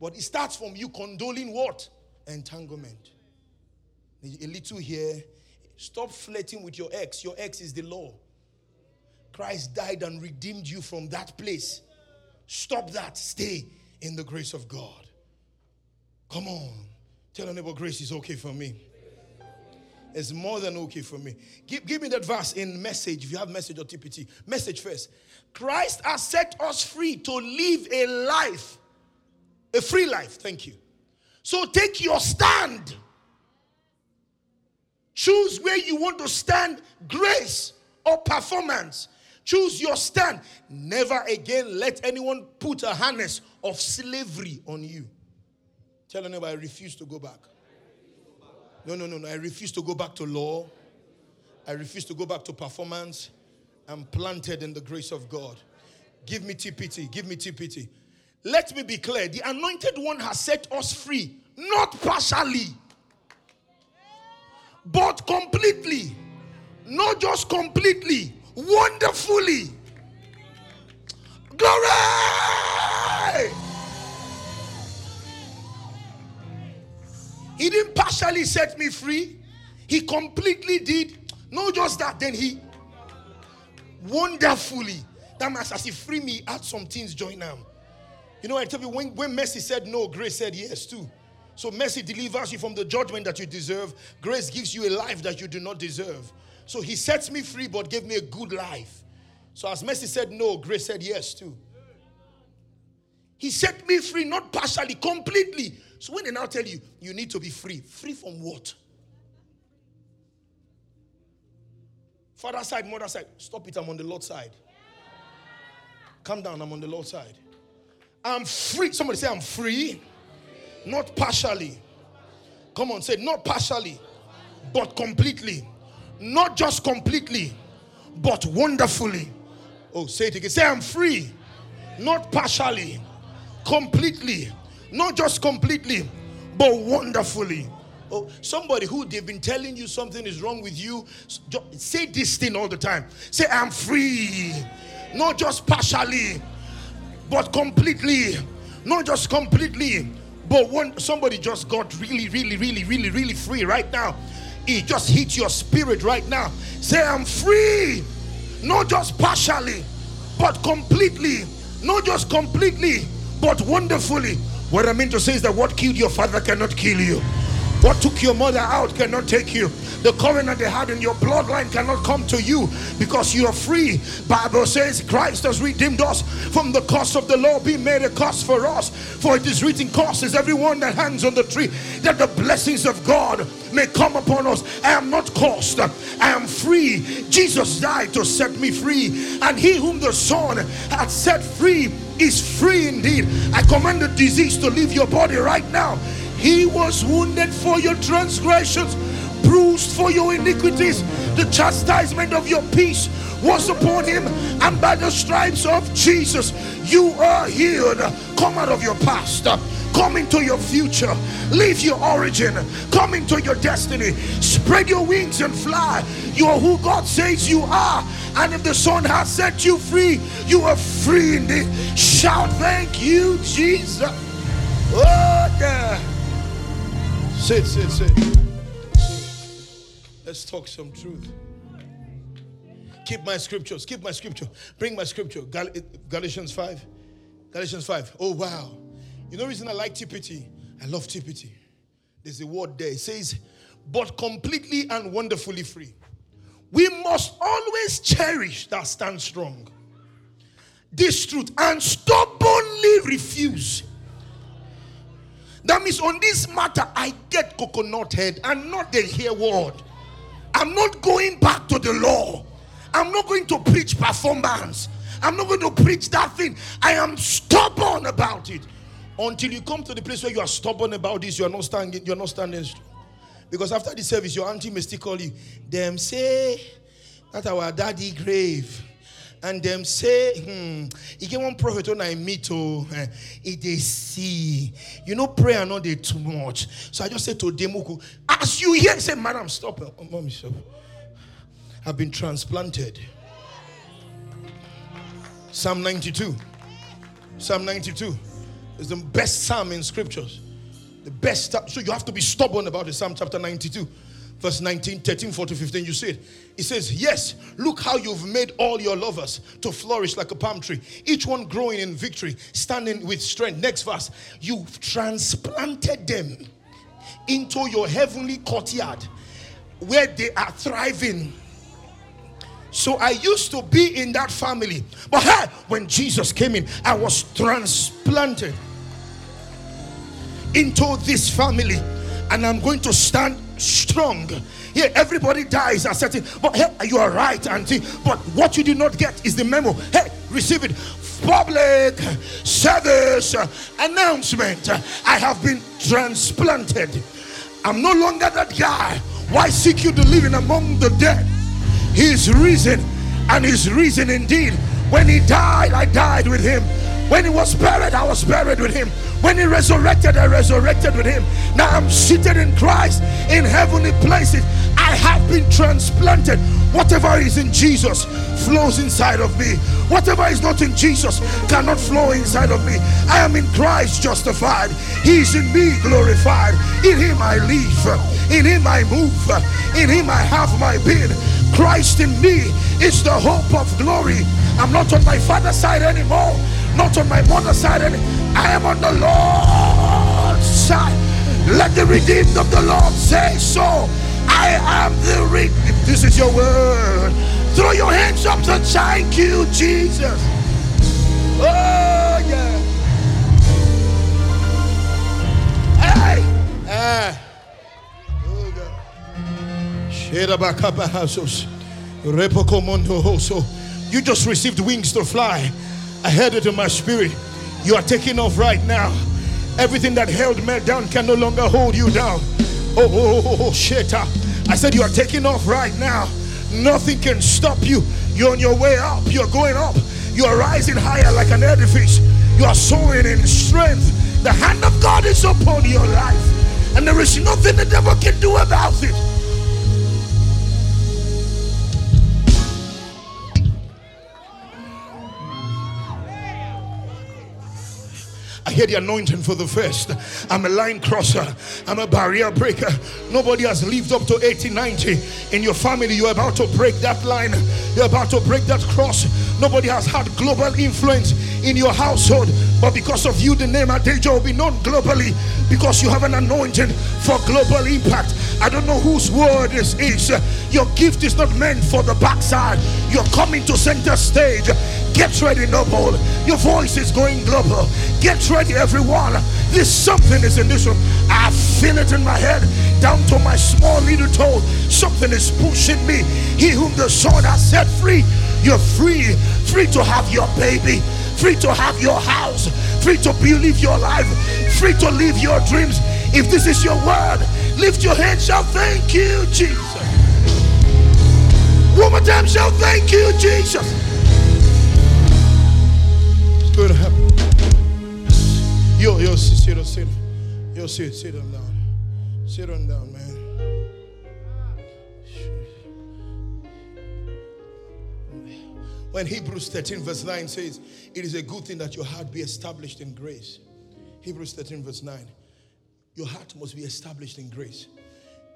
But it starts from you condoling what? Entanglement. A little here. Stop flirting with your ex. Your ex is the law. Christ died and redeemed you from that place. Stop that. Stay in the grace of God. Come on. Tell your neighbor, grace is okay for me. It's more than okay for me. Give, give me that verse in message. If you have message or TPT, message first. Christ has set us free to live a life a free life. Thank you. So take your stand. Choose where you want to stand grace or performance. Choose your stand. Never again let anyone put a harness of slavery on you. Tell them, I refuse to go back. No, no, no, no. I refuse to go back to law. I refuse to go back to performance. I'm planted in the grace of God. Give me TPT. Give me TPT. Let me be clear the anointed one has set us free, not partially, but completely. Not just completely, wonderfully. Glory! He didn't partially set me free, he completely did. Not just that, then he wonderfully. That means as he free me, add some things join them. You know, I tell you, when, when mercy said no, grace said yes too. So mercy delivers you from the judgment that you deserve. Grace gives you a life that you do not deserve. So he sets me free, but gave me a good life. So as mercy said no, grace said yes too. He set me free, not partially, completely. So when they now tell you, you need to be free, free from what? Father side, mother side, stop it, I'm on the Lord's side. Come down, I'm on the Lord's side. I'm free. Somebody say, I'm free. Not partially. Come on, say, not partially, but completely. Not just completely, but wonderfully. Oh, say it again. Say, I'm free. Not partially, completely. Not just completely, but wonderfully. Oh, somebody who they've been telling you something is wrong with you, say this thing all the time. Say, I'm free. Not just partially, but completely. Not just completely, but when somebody just got really, really, really, really, really free right now. It just hit your spirit right now. Say, I'm free. Not just partially, but completely. Not just completely, but wonderfully. What I mean to say is that what killed your father cannot kill you. What took your mother out cannot take you. The covenant they had in your bloodline cannot come to you because you are free. Bible says Christ has redeemed us from the curse of the law, being made a curse for us. For it is written, "Curses everyone that hangs on the tree, that the blessings of God may come upon us." I am not cursed. I am free. Jesus died to set me free, and he whom the Son had set free is free indeed. I command the disease to leave your body right now. He was wounded for your transgressions, bruised for your iniquities. The chastisement of your peace was upon him, and by the stripes of Jesus, you are healed. Come out of your past. Come into your future. Leave your origin. Come into your destiny. Spread your wings and fly. You are who God says you are. And if the Son has set you free, you are free indeed. Shout, Thank you, Jesus. Oh, yeah. Sit, sit, sit. Let's talk some truth. Keep my scriptures. Keep my scripture. Bring my scripture. Gal- Galatians 5. Galatians 5. Oh, wow. You know reason I like TPT? I love TPT. There's a word there. It says, but completely and wonderfully free. We must always cherish that stand strong. This truth and stubbornly refuse. That means on this matter, I get coconut head and not the hear word. I'm not going back to the law. I'm not going to preach performance. I'm not going to preach that thing. I am stubborn about it. Until you come to the place where you are stubborn about this, you are not standing, you're not standing. Because after the service, your auntie may still call you. Them say that our daddy grave. And them say, hmm, he get one prophet when I meet oh, eh, it they see. You know, prayer not they too much. So I just say to Demuku, as you hear, say, Madam, stop. Oh, mommy, stop. I've been transplanted. Psalm 92. Psalm 92 is the best psalm in scriptures. The best. So you have to be stubborn about it. Psalm chapter 92, verse 19, 13, 14, 15. You see it. It says, Yes, look how you've made all your lovers to flourish like a palm tree, each one growing in victory, standing with strength. Next verse. You've transplanted them into your heavenly courtyard where they are thriving so I used to be in that family. But hey, when Jesus came in, I was transplanted into this family. And I'm going to stand strong. Here, everybody dies at certain. But hey, you are right, Auntie. But what you did not get is the memo. Hey, receive it. Public service announcement. I have been transplanted. I'm no longer that guy. Why seek you the living among the dead? He is risen and he's risen indeed. When he died, I died with him. When he was buried, I was buried with him. When he resurrected, I resurrected with him. Now I'm seated in Christ in heavenly places. I have been transplanted. Whatever is in Jesus flows inside of me. Whatever is not in Jesus cannot flow inside of me. I am in Christ justified. He is in me glorified. In him I live. In him I move. In him I have my being. Christ in me is the hope of glory. I'm not on my father's side anymore, not on my mother's side anymore. I am on the Lord's side. Let the redeemed of the Lord say so. I am the redeemed. This is your word, throw your hands up to thank you, Jesus. Oh, yeah. Hey. Ah. Oh, hey. You just received wings to fly. I heard it in my spirit. You are taking off right now. Everything that held me down can no longer hold you down. Oh, oh, oh, oh, oh shit. Ah. I said you are taking off right now. Nothing can stop you. You're on your way up. You're going up. You are rising higher like an edifice. You are soaring in strength. The hand of God is upon your life. And there is nothing the devil can do about it. I hear the anointing for the first. I'm a line crosser. I'm a barrier breaker. Nobody has lived up to 80, 90. In your family, you're about to break that line. You're about to break that cross. Nobody has had global influence in your household. But because of you, the name Adejo will be known globally because you have an anointing for global impact. I don't know whose word this is. Your gift is not meant for the backside. You're coming to center stage. Get ready, Noble. Your voice is going global. Get ready, everyone. This something is in this room. I feel it in my head, down to my small little toe. Something is pushing me. He whom the Son has set free, you're free. Free to have your baby, free to have your house, free to believe your life, free to live your dreams. If this is your word, lift your hands, shout, Thank you, Jesus. One more time, shout, Thank you, Jesus. It's going to happen. Yo, yo, sit. You'll sit. Sit them down. Sit them down, man. When Hebrews 13, verse 9 says, It is a good thing that your heart be established in grace. Hebrews 13, verse 9. Your heart must be established in grace.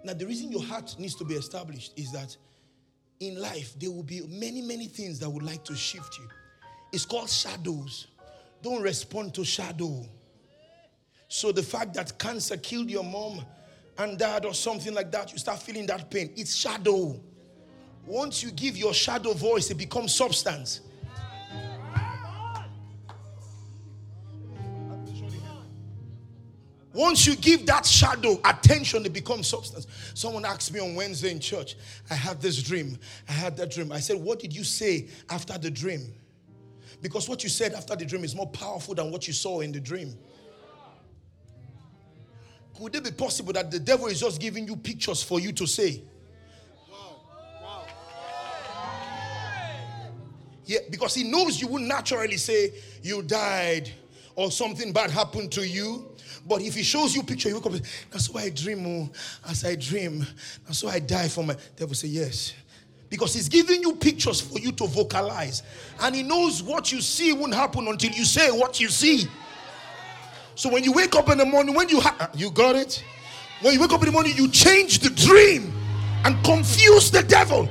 Now, the reason your heart needs to be established is that in life there will be many, many things that would like to shift you. It's called shadows. Don't respond to shadow. So the fact that cancer killed your mom and dad or something like that, you start feeling that pain. It's shadow. Once you give your shadow voice, it becomes substance. Once you give that shadow attention, it becomes substance. Someone asked me on Wednesday in church, I had this dream. I had that dream. I said, What did you say after the dream? Because what you said after the dream is more powerful than what you saw in the dream. Could it be possible that the devil is just giving you pictures for you to say? Yeah, because he knows you will naturally say you died or something bad happened to you. But if he shows you picture, you wake up, that's why I dream. Oh, as I dream, that's why I die for my devil. Say yes, because he's giving you pictures for you to vocalize, and he knows what you see won't happen until you say what you see. So when you wake up in the morning, when you ha- uh, you got it, when you wake up in the morning, you change the dream and confuse the devil.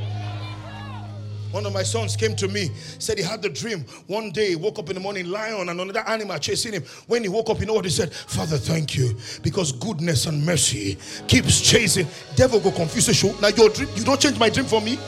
One of my sons came to me, said he had the dream. One day, he woke up in the morning, lion and another animal chasing him. When he woke up, you know what he said? Father, thank you, because goodness and mercy keeps chasing. Devil go confuse show. Now your dream, you don't change my dream for me.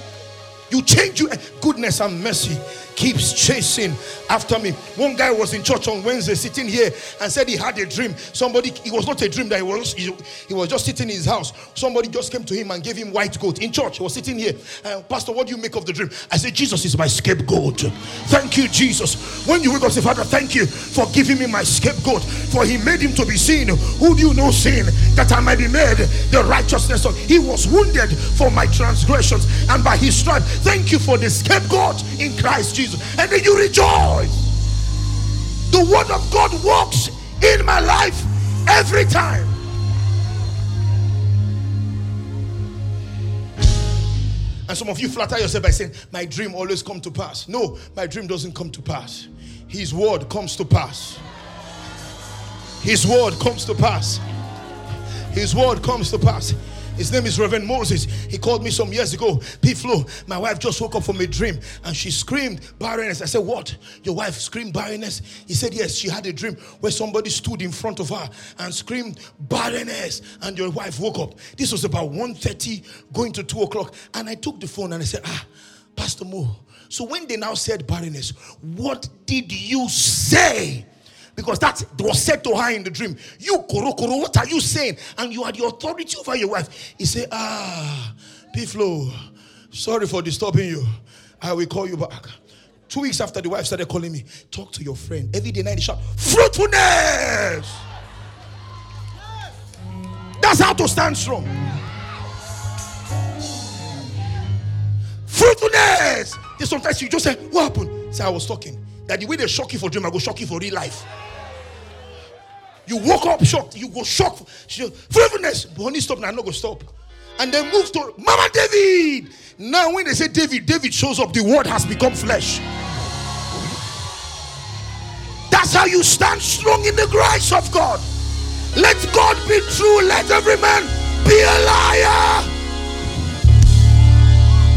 You change you goodness and mercy keeps chasing after me. One guy was in church on Wednesday sitting here and said he had a dream. Somebody, it was not a dream that he was, he, he was just sitting in his house. Somebody just came to him and gave him white goat in church. He was sitting here. Uh, Pastor, what do you make of the dream? I said, Jesus is my scapegoat. Thank you, Jesus. When you wake up, say, Father, thank you for giving me my scapegoat. For he made him to be seen. Who do you know sin? That I might be made the righteousness of. He was wounded for my transgressions, and by his stripe, thank you for the scapegoat in Christ Jesus. And then you rejoice. The word of God works in my life every time. And some of you flatter yourself by saying, My dream always come to pass. No, my dream doesn't come to pass. His word comes to pass. His word comes to pass. His word comes to pass. His name is Reverend Moses. He called me some years ago. P Flo, my wife just woke up from a dream and she screamed barrenness. I said, What? Your wife screamed barrenness? He said, Yes, she had a dream where somebody stood in front of her and screamed barrenness. And your wife woke up. This was about 1:30 going to 2 o'clock. And I took the phone and I said, Ah, Pastor Mo. So when they now said barrenness, what did you say? Because that was said to her in the dream. You, Koro Koro, what are you saying? And you had the authority over your wife. He said, Ah, P Flo, sorry for disturbing you. I will call you back. Two weeks after the wife started calling me, talk to your friend. Every day night he shout, fruitfulness. That's how to stand strong. Fruitfulness. Sometimes you just say, What happened? Say, I was talking. That the way they shock you for dream, I go shock you for real life. You woke up shocked. You go shocked. Fruitfulness. But honey, stop now. I'm not going to stop. And then move to Mama David. Now, when they say David, David shows up. The word has become flesh. That's how you stand strong in the grace of God. Let God be true. Let every man be a liar.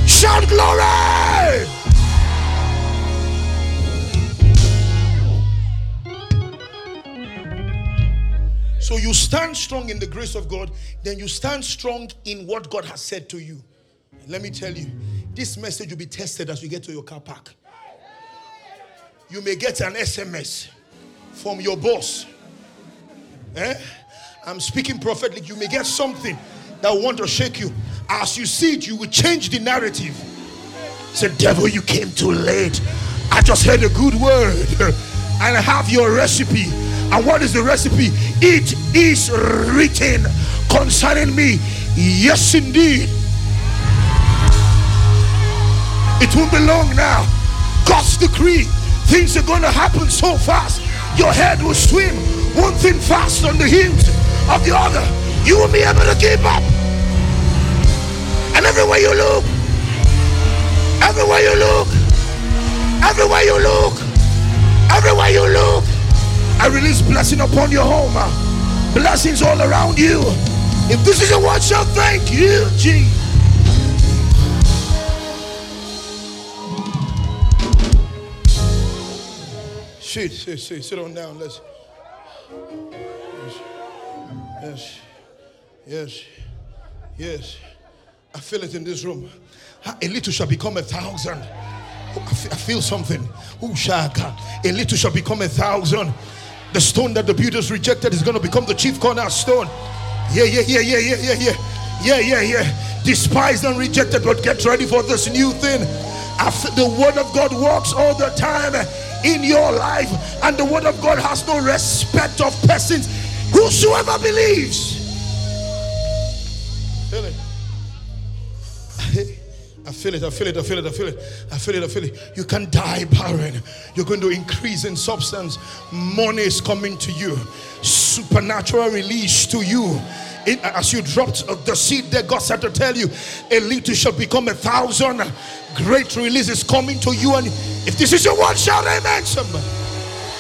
Shout glory. So you stand strong in the grace of God, then you stand strong in what God has said to you. And let me tell you, this message will be tested as you get to your car park. You may get an SMS from your boss. Eh? I'm speaking prophetically. You may get something that will want to shake you. As you see it, you will change the narrative. Say, devil, you came too late. I just heard a good word and I have your recipe. And what is the recipe? It is written concerning me. Yes, indeed. It won't be long now. God's decree. Things are going to happen so fast. Your head will swim one thing fast on the heels of the other, you will be able to keep up. And everywhere you look, everywhere you look, everywhere you look, everywhere you look, I release blessing upon your home. Blessings all around you. If this is a word, shall thank you, Jesus. Sit, sit, sit, sit on down. Let's. Yes, yes, yes. I feel it in this room. A little shall become a thousand. I feel something. A little shall become a thousand. The stone that the builders rejected is going to become the chief cornerstone. Yeah, yeah, yeah, yeah, yeah, yeah, yeah. Yeah, yeah, yeah. Despised and rejected, but get ready for this new thing. After the word of God works all the time in your life, and the word of God has no respect of persons. Whosoever believes. Feel it. I feel it, I feel it, I feel it, I feel it, I feel it, I feel it. You can die barren. You're going to increase in substance. Money is coming to you. Supernatural release to you. It, as you dropped the seed that God said to tell you, a little shall become a thousand. Great release is coming to you. And if this is your word, shout amen, somebody.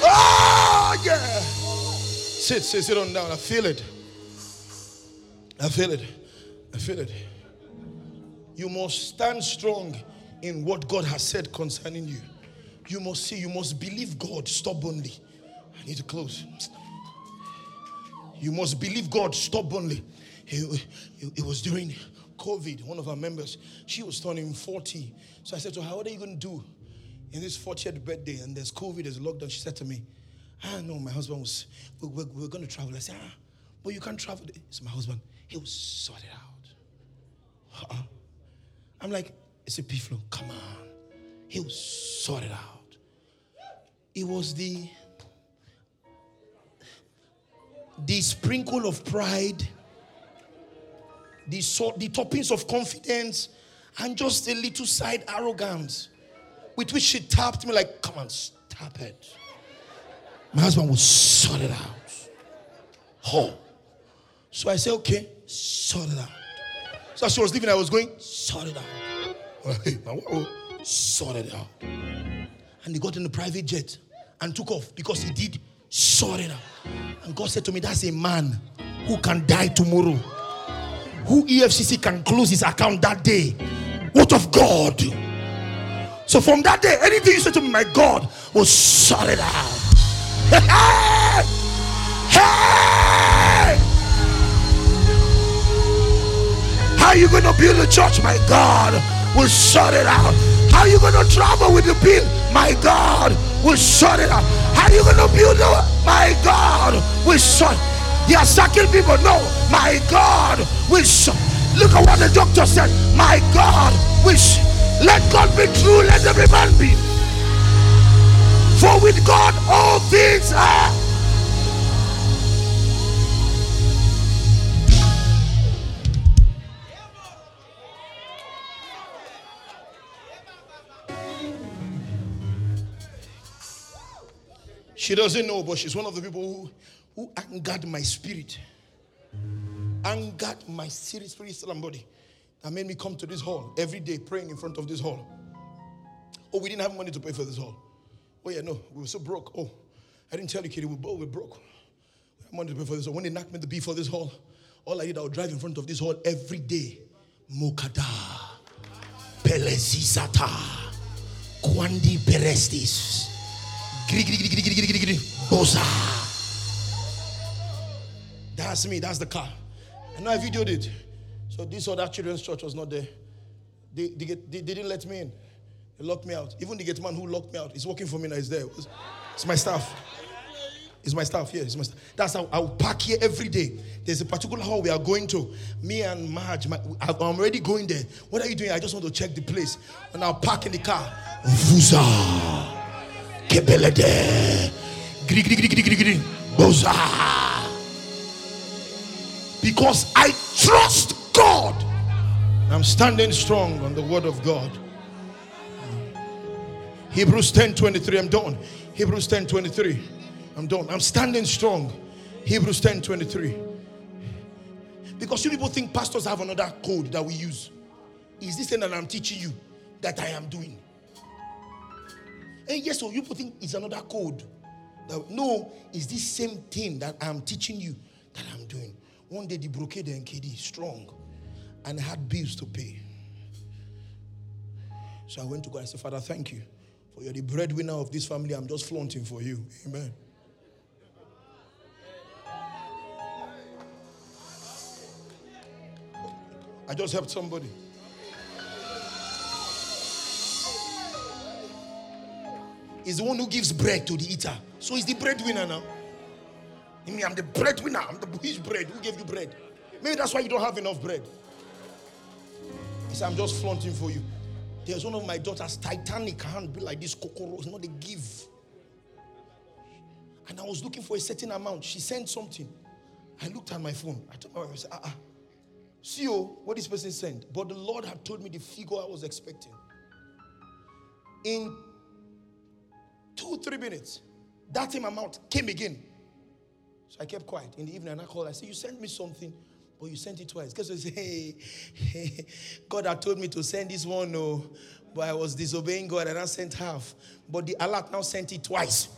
Oh, yeah. Sit, sit, sit on down. I feel it. I feel it. I feel it. You must stand strong in what God has said concerning you. You must see, you must believe God stubbornly. I need to close. You must believe God stubbornly. It, it, it was during COVID, one of our members, she was turning 40. So I said to her, What are you going to do in this 40th birthday? And there's COVID, there's lockdown. She said to me, Ah, no, my husband was, we're, we're, we're going to travel. I said, Ah, but you can't travel. It's my husband. He will sort it out. Uh-uh. I'm like, It's a P Flo. Come on. He'll sort it out. It was the the sprinkle of pride, the, so, the toppings of confidence, and just a little side arrogance with which she tapped me like, come on, stop it. My husband would sort it out. Oh. So I said, okay, sort it out. So she was leaving, I was going, sort it out. Hey, sort it out. And he got in the private jet and took off because he did sort it out. And God said to me, That's a man who can die tomorrow. Who EFCC can close his account that day. What of God? So from that day, anything you say to me, my God sort it out. hey! How you going to build a church? My God will sort it out. How you going to travel with the bill? My God will sort it out. How you going to build it? My God will sort They are sucking people. No, my God will sort. Look at what the doctor said. My God will Let God be true. Let every man be. For with God all things are. She doesn't know, but she's one of the people who, who angered my spirit. Angered my spirit, spirit, somebody. That made me come to this hall every day praying in front of this hall. Oh, we didn't have money to pay for this hall. Oh, yeah, no, we were so broke. Oh, I didn't tell you, Kitty, we both were oh, broke. We had money to pay for this hall. When they knocked me the beef for this hall, all I did, I would drive in front of this hall every day. Mokada, Pelezizata, Kwandi Perestis. Bosa. That's me. That's the car. And I videoed it. So this other children's church was not there. They, they, get, they, they, didn't let me in. They locked me out. Even the gate man who locked me out is working for me now. Is there. It's, it's my staff. It's my staff. Yeah, it's my staff. That's how I will park here every day. There's a particular hall we are going to. Me and Marge, my, I'm already going there. What are you doing? I just want to check the place. And I'll park in the car. Vuza. Kebelede. Boza. Because I trust God. I'm standing strong on the word of God. Hebrews 10 23. I'm done. Hebrews 10 23. I'm done. I'm standing strong Hebrews 10 23. Because you people think pastors have another code that we use. Is this thing that I'm teaching you that I am doing? And yes, so you think it's another code. No, it's this same thing that I'm teaching you that I'm doing. One day the brocade and KD strong and had bills to pay. So I went to God and said, Father, thank you. For you're the breadwinner of this family. I'm just flaunting for you. Amen. I just helped somebody. He's the one who gives bread to the eater. So he's the breadwinner now. I mean, I'm the breadwinner. I'm the which bread? Who gave you bread? Maybe that's why you don't have enough bread. He said, I'm just flaunting for you. There's one of my daughters, Titanic hand, be like this kokoro. It's not a give. And I was looking for a certain amount. She sent something. I looked at my phone. I told my wife, I said, ah, ah. See oh, what this person sent. But the Lord had told me the figure I was expecting. In two, three minutes, that same amount came again. So I kept quiet. In the evening, I called. I said, You sent me something, but you sent it twice. Because I said, hey, God had told me to send this one, no, but I was disobeying God and I sent half. But the Allah now sent it twice.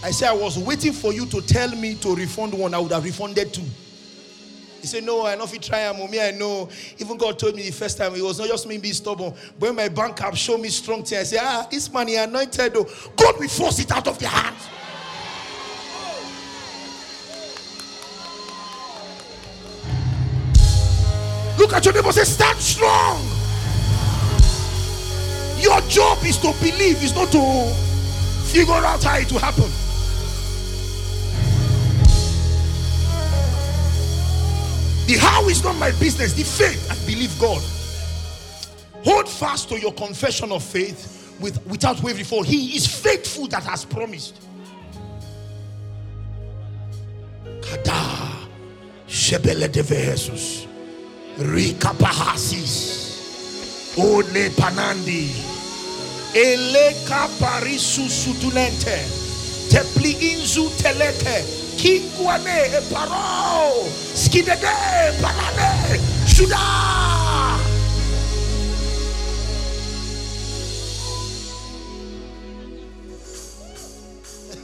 I said, I was waiting for you to tell me to refund one. I would have refunded two. He said, No, I know if you try, I'm me, I know. Even God told me the first time, it was not just me being stubborn. But when my bank app showed me strong thing, I said, Ah, this money anointed, though. God will force it out of their hands. Look at your neighbor, say, Stand strong. Your job is to believe, it's not to figure out how it will happen. The how is not my business. The faith, I believe God. Hold fast to your confession of faith with, without wavering, for He is faithful that has promised. Kada Shebele de Jesus. Rika Pahasis. One Panandi. Eleka Parisu Sutulente. Tepli Inzu Telete. Kingwane Paro Skidede Palane Shuda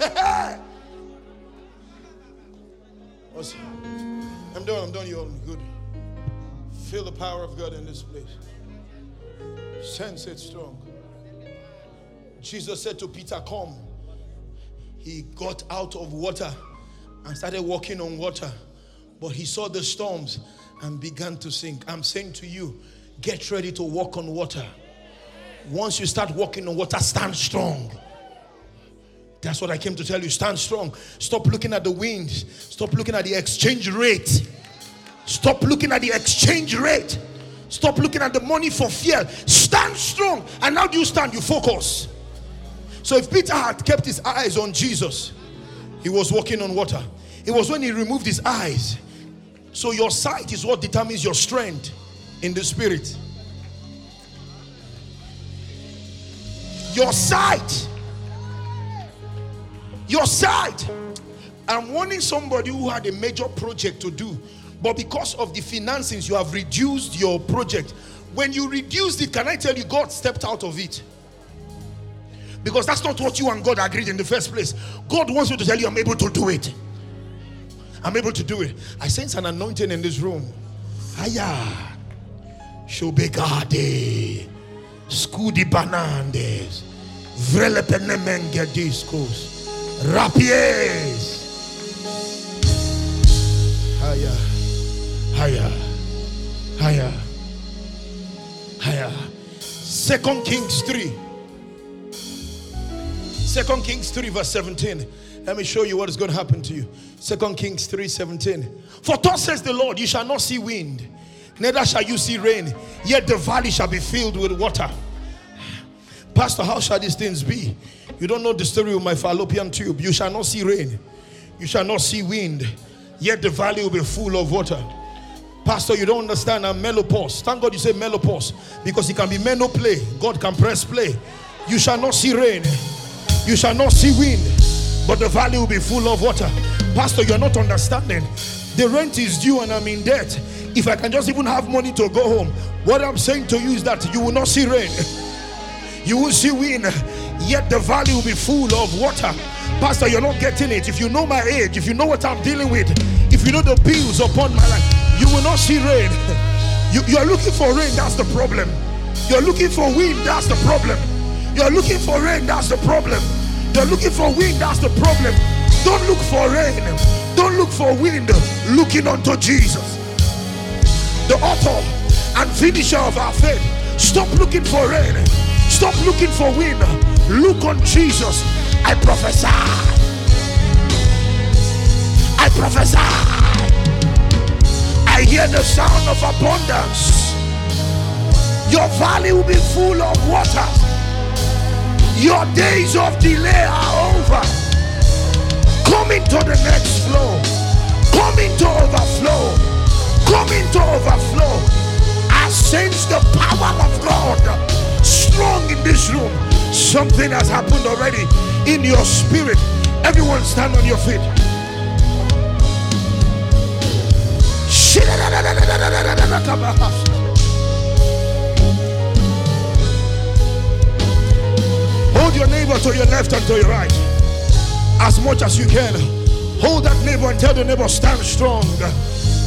I'm done, I'm done, you all good. Feel the power of God in this place. Sense it strong. Jesus said to Peter, Come. He got out of water and started walking on water. But he saw the storms and began to sink. I'm saying to you, get ready to walk on water. Once you start walking on water, stand strong. That's what I came to tell you. Stand strong. Stop looking at the winds. Stop looking at the exchange rate. Stop looking at the exchange rate. Stop looking at the money for fear. Stand strong. And now do you stand? You focus. So if Peter had kept his eyes on Jesus, he was walking on water. It was when he removed his eyes. So your sight is what determines your strength in the spirit. Your sight. Your sight. I'm warning somebody who had a major project to do, but because of the financings, you have reduced your project. When you reduced it, can I tell you, God stepped out of it? Because that's not what you and God agreed in the first place. God wants you to tell you, I'm able to do it. I'm able to do it. I sense an anointing in this room. Aya. Shobegade. Scudi banandes. Vrelepenemenge discos. Rapies. Haya. Haya. Haya. Haya. Second Kings 3. Second Kings 3, verse 17. Let me show you what is going to happen to you. Second Kings 3 17. For thus says the Lord, you shall not see wind, neither shall you see rain, yet the valley shall be filled with water. Pastor, how shall these things be? You don't know the story of my fallopian tube. You shall not see rain, you shall not see wind, yet the valley will be full of water. Pastor, you don't understand. I'm menopause. Thank God you say menopause because it can be play. God can press play You shall not see rain, you shall not see wind, but the valley will be full of water. Pastor, you're not understanding. The rent is due and I'm in debt. If I can just even have money to go home, what I'm saying to you is that you will not see rain, you will see wind, yet the valley will be full of water. Pastor, you're not getting it. If you know my age, if you know what I'm dealing with, if you know the bills upon my life, you will not see rain. You, you're looking for rain, that's the problem. You're looking for wind, that's the problem. You're looking for rain, that's the problem. You're looking for wind, that's the problem. Don't look for rain, don't look for wind, looking unto Jesus, the author and finisher of our faith. Stop looking for rain, stop looking for wind, look on Jesus. I prophesy. I prophesy. I hear the sound of abundance. Your valley will be full of water. Your days of delay are over. Come into the next flow. Come into overflow. Come into overflow. I sense the power of God strong in this room. Something has happened already in your spirit. Everyone stand on your feet. Hold your neighbor to your left and to your right as much as you can. Hold that neighbor and tell the neighbor, stand strong.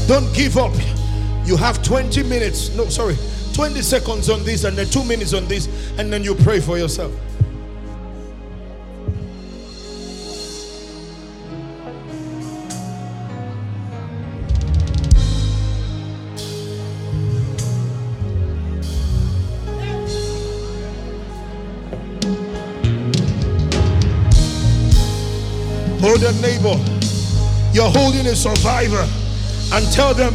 Don't give up. You have 20 minutes, no, sorry, 20 seconds on this and then two minutes on this, and then you pray for yourself. Neighbor. You're holding a survivor and tell them,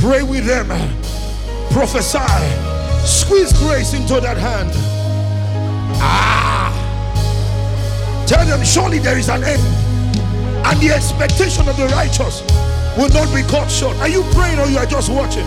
pray with them, prophesy, squeeze grace into that hand. Ah, tell them, surely there is an end, and the expectation of the righteous will not be cut short. Are you praying or you are just watching?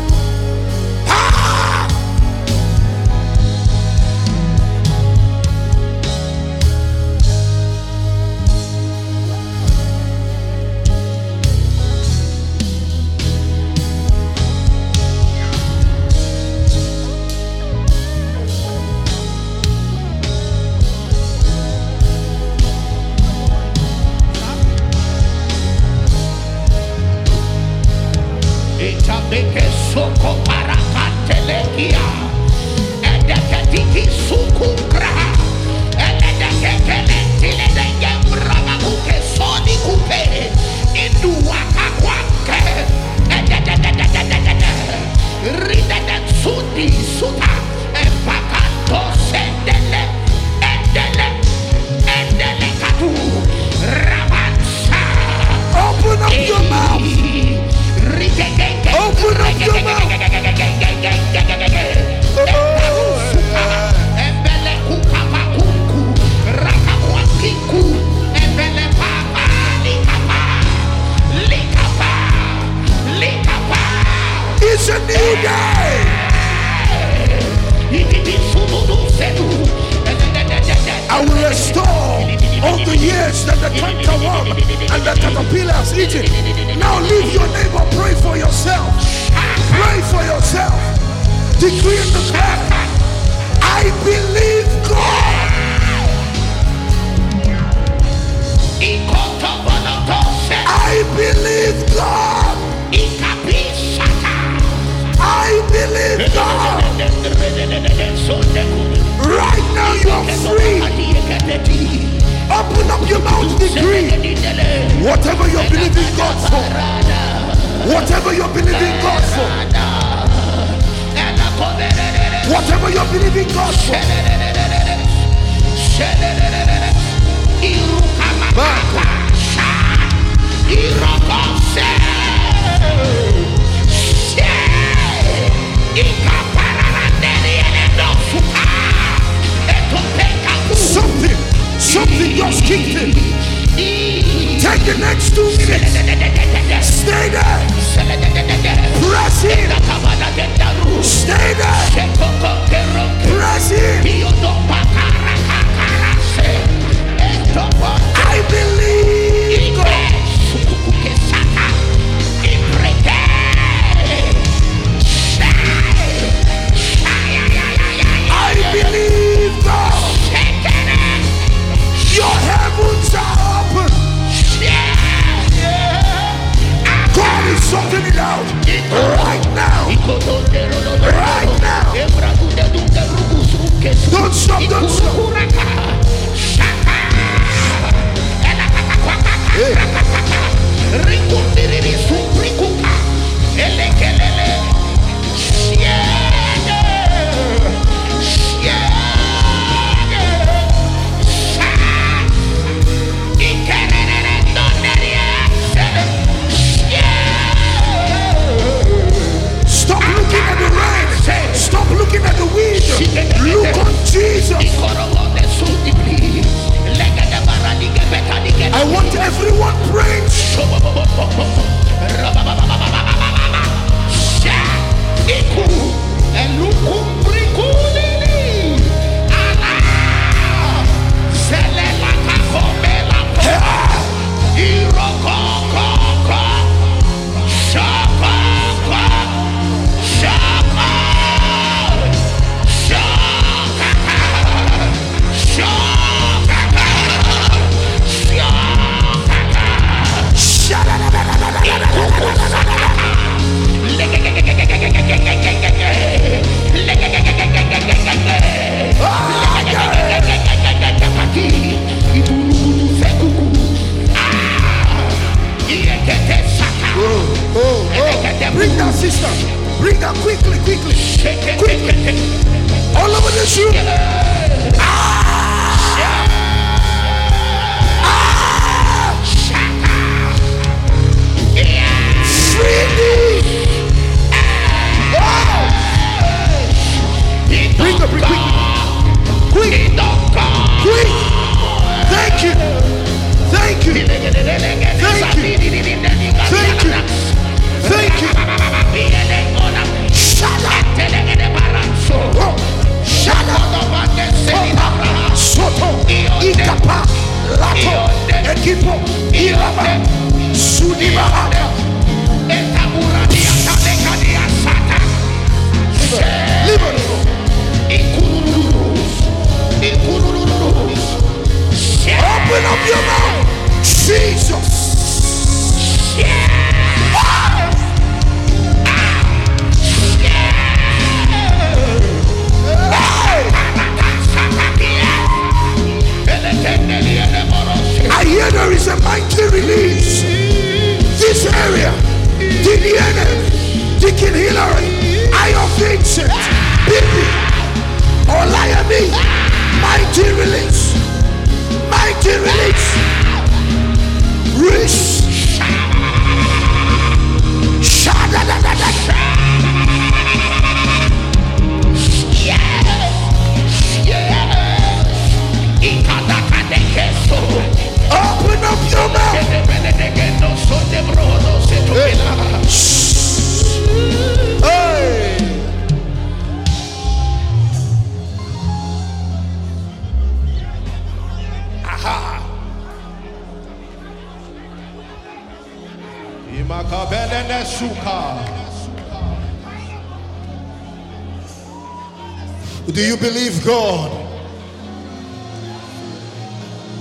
Do you believe God?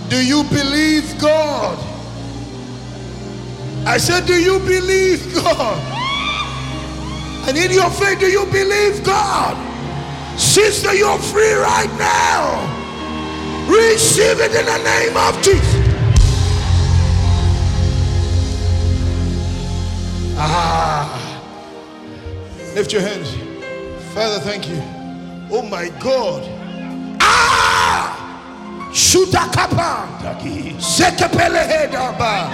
Do you believe God? I said, Do you believe God? And in your faith, do you believe God? Sister, you're free right now. Receive it in the name of Jesus. Ah. Lift your hands. Father, thank you. Oh my God. Ah! Shutakapa. Sekepelehedaba.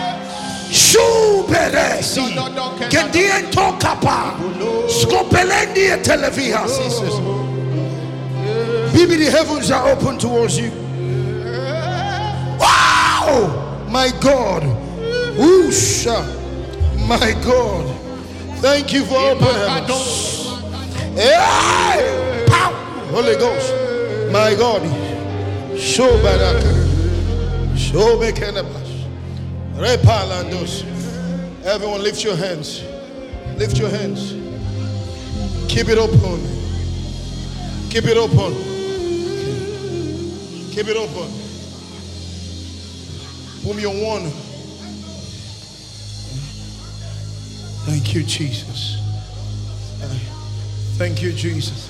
Shuberesi. Gediento kapa. Skopelendie televia. Bibi, the heavens are open towards you. Wow! My God. Oosha. My God. Thank you for open heavens. Hey! Holy Ghost. My God. Show baraka. Show bekenabash. Repalandos. Everyone lift your hands. Lift your hands. Keep it open. Keep it open. Keep it open. Whom you want. Thank you, Jesus. Thank you, Jesus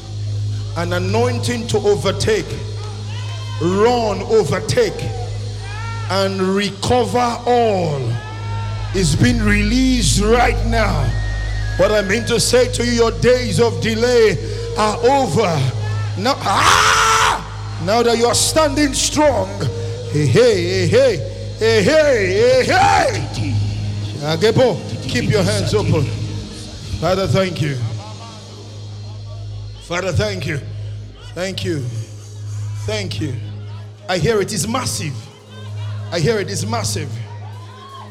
an anointing to overtake, run, overtake, and recover all is being released right now. What I mean to say to you, your days of delay are over. Now, ah, now that you are standing strong, hey, hey, hey, hey, hey, hey, hey. Keep your hands open. Father, thank you. Father, thank you. Thank you. Thank you. I hear it is massive. I hear it is massive.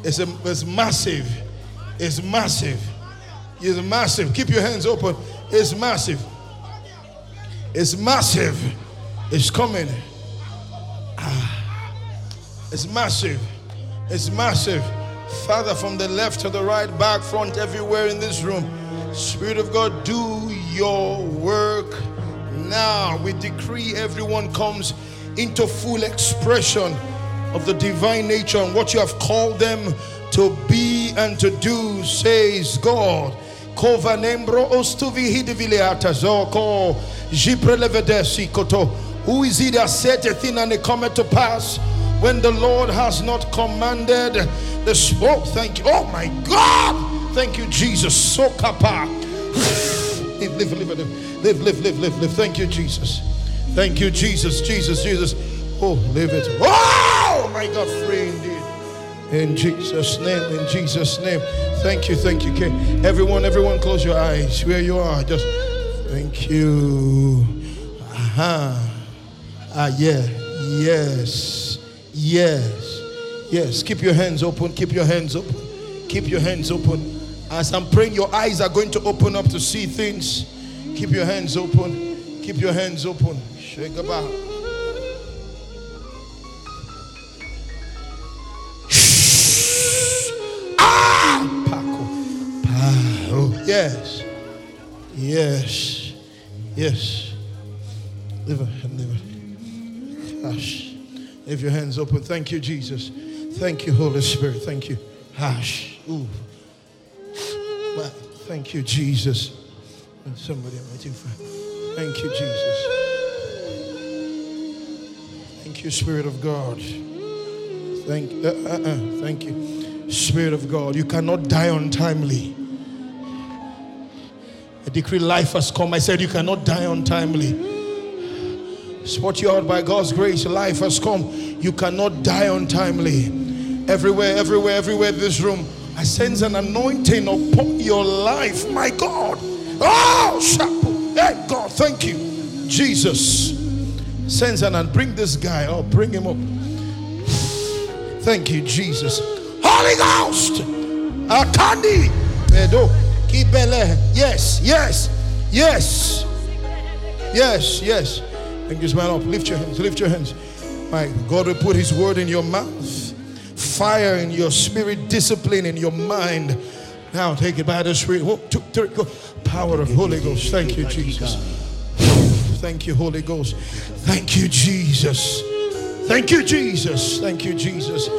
It's, a, it's massive. It's massive. It's massive. Keep your hands open. It's massive. It's massive. It's coming. Ah. It's massive. It's massive. Father, from the left to the right, back, front, everywhere in this room. Spirit of God, do your work now. We decree everyone comes into full expression of the divine nature and what you have called them to be and to do, says God. Who is he that said a thing and it cometh to pass when the Lord has not commanded the smoke? Thank you. Oh my God. Thank you, Jesus. So kapa. Live, live, live, live, live, live, live, live, live. Thank you, Jesus. Thank you, Jesus, Jesus, Jesus. Oh, live it. Oh my God, free indeed. In Jesus' name, in Jesus' name. Thank you, thank you. Okay. Everyone, everyone, close your eyes. Where you are, just thank you. Aha. Ah, yeah. Yes. Yes. Yes. Keep your hands open. Keep your hands open. Keep your hands open. As I'm praying, your eyes are going to open up to see things. Keep your hands open. Keep your hands open. Ah! Oh, yes. Yes. Yes. Hush. Leave your hands open. Thank you, Jesus. Thank you, Holy Spirit. Thank you. Hush. Ooh. Thank you, Jesus. Somebody I'm waiting for. Thank you, Jesus. Thank you, Spirit of God. Thank, uh, uh, uh, thank you, Spirit of God. You cannot die untimely. I decree life has come. I said you cannot die untimely. Spot you out by God's grace. Life has come. You cannot die untimely. Everywhere, everywhere, everywhere, this room. I sense an anointing upon your life, my God. Oh, Shapo. Hey, God, thank you. Jesus. Sends and bring this guy. Oh, bring him up. Thank you, Jesus. Holy Ghost. Akandi. Yes, yes, yes. Yes, yes. Bring this man up. Lift your hands. Lift your hands. My God will put his word in your mouth fire in your spirit, discipline in your mind. Now take it by the Spirit. Go. Power of Holy Ghost. Thank you, Jesus. Thank you, Holy Ghost. Thank you, Jesus. Thank you, Jesus. Thank you, Jesus.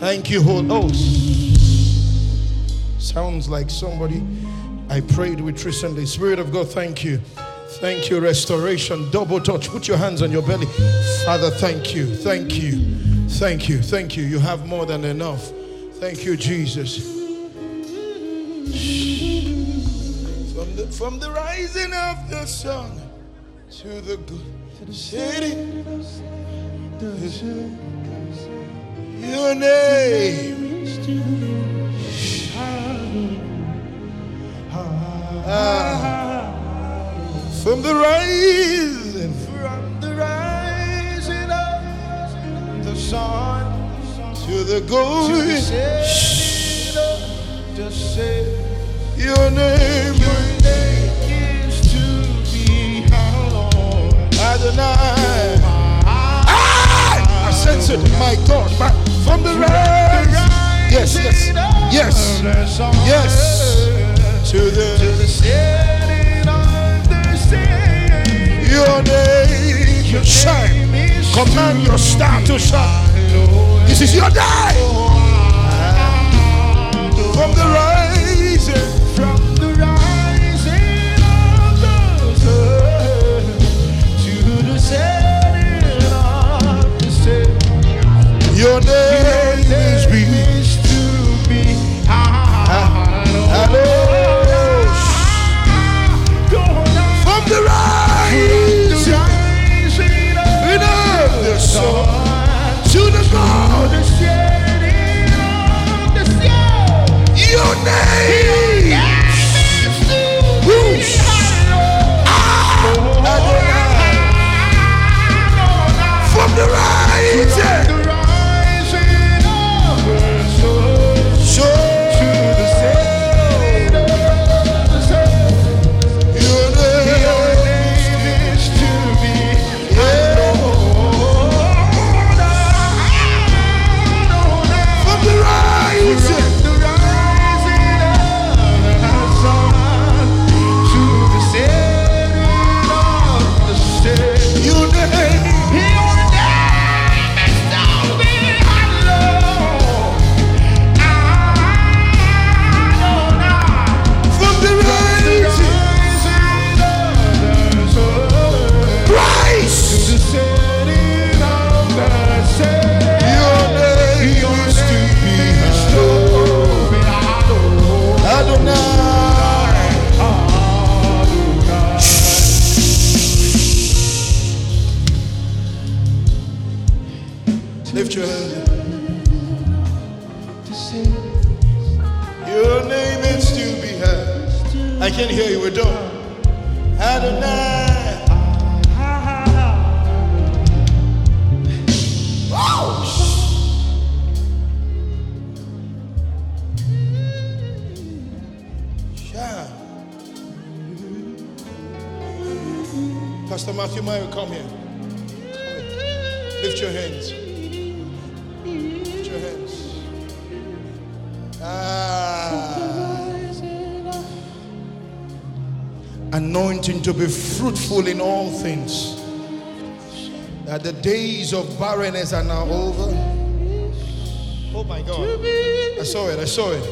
Thank you, Holy Ghost. Sounds like somebody I prayed with recently. Spirit of God, thank you. Thank you, restoration, double touch. Put your hands on your belly. Father, thank you. Thank you. Thank you. Thank you. You have more than enough. Thank you, Jesus. From the, from the rising of the sun to the good city, your name. Ah, from the rising, sun to the going, just say your name. Your name is to be hallowed. Adonai. I sense it, my God, my, from the rise. Yes, yes, yes, yes. To the, to the setting of the sun. Your name, your shine. Command your star to shine. This is your day. From the rising, from the rising of the sun to the setting of the sun. Your name days of barrenness are now over. Oh my God. I saw it. I saw it.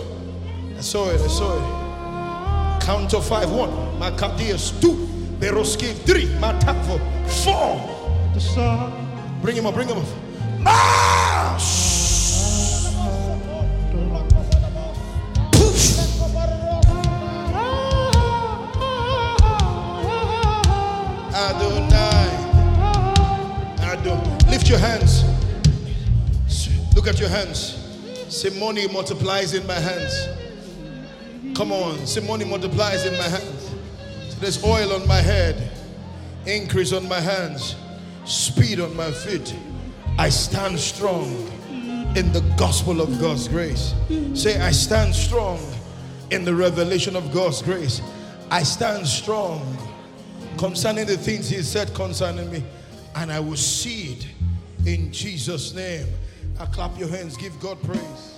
I saw it. I saw it. Count to five. One. My Macadias. Two. Beroski. Three. Matafo. Four. Bring him up. Bring him up. Your hands. Say, money multiplies in my hands. Come on. Say, money multiplies in my hands. There's oil on my head, increase on my hands, speed on my feet. I stand strong in the gospel of God's grace. Say, I stand strong in the revelation of God's grace. I stand strong concerning the things He said concerning me, and I will see it in Jesus' name. Now clap your hands, give God praise.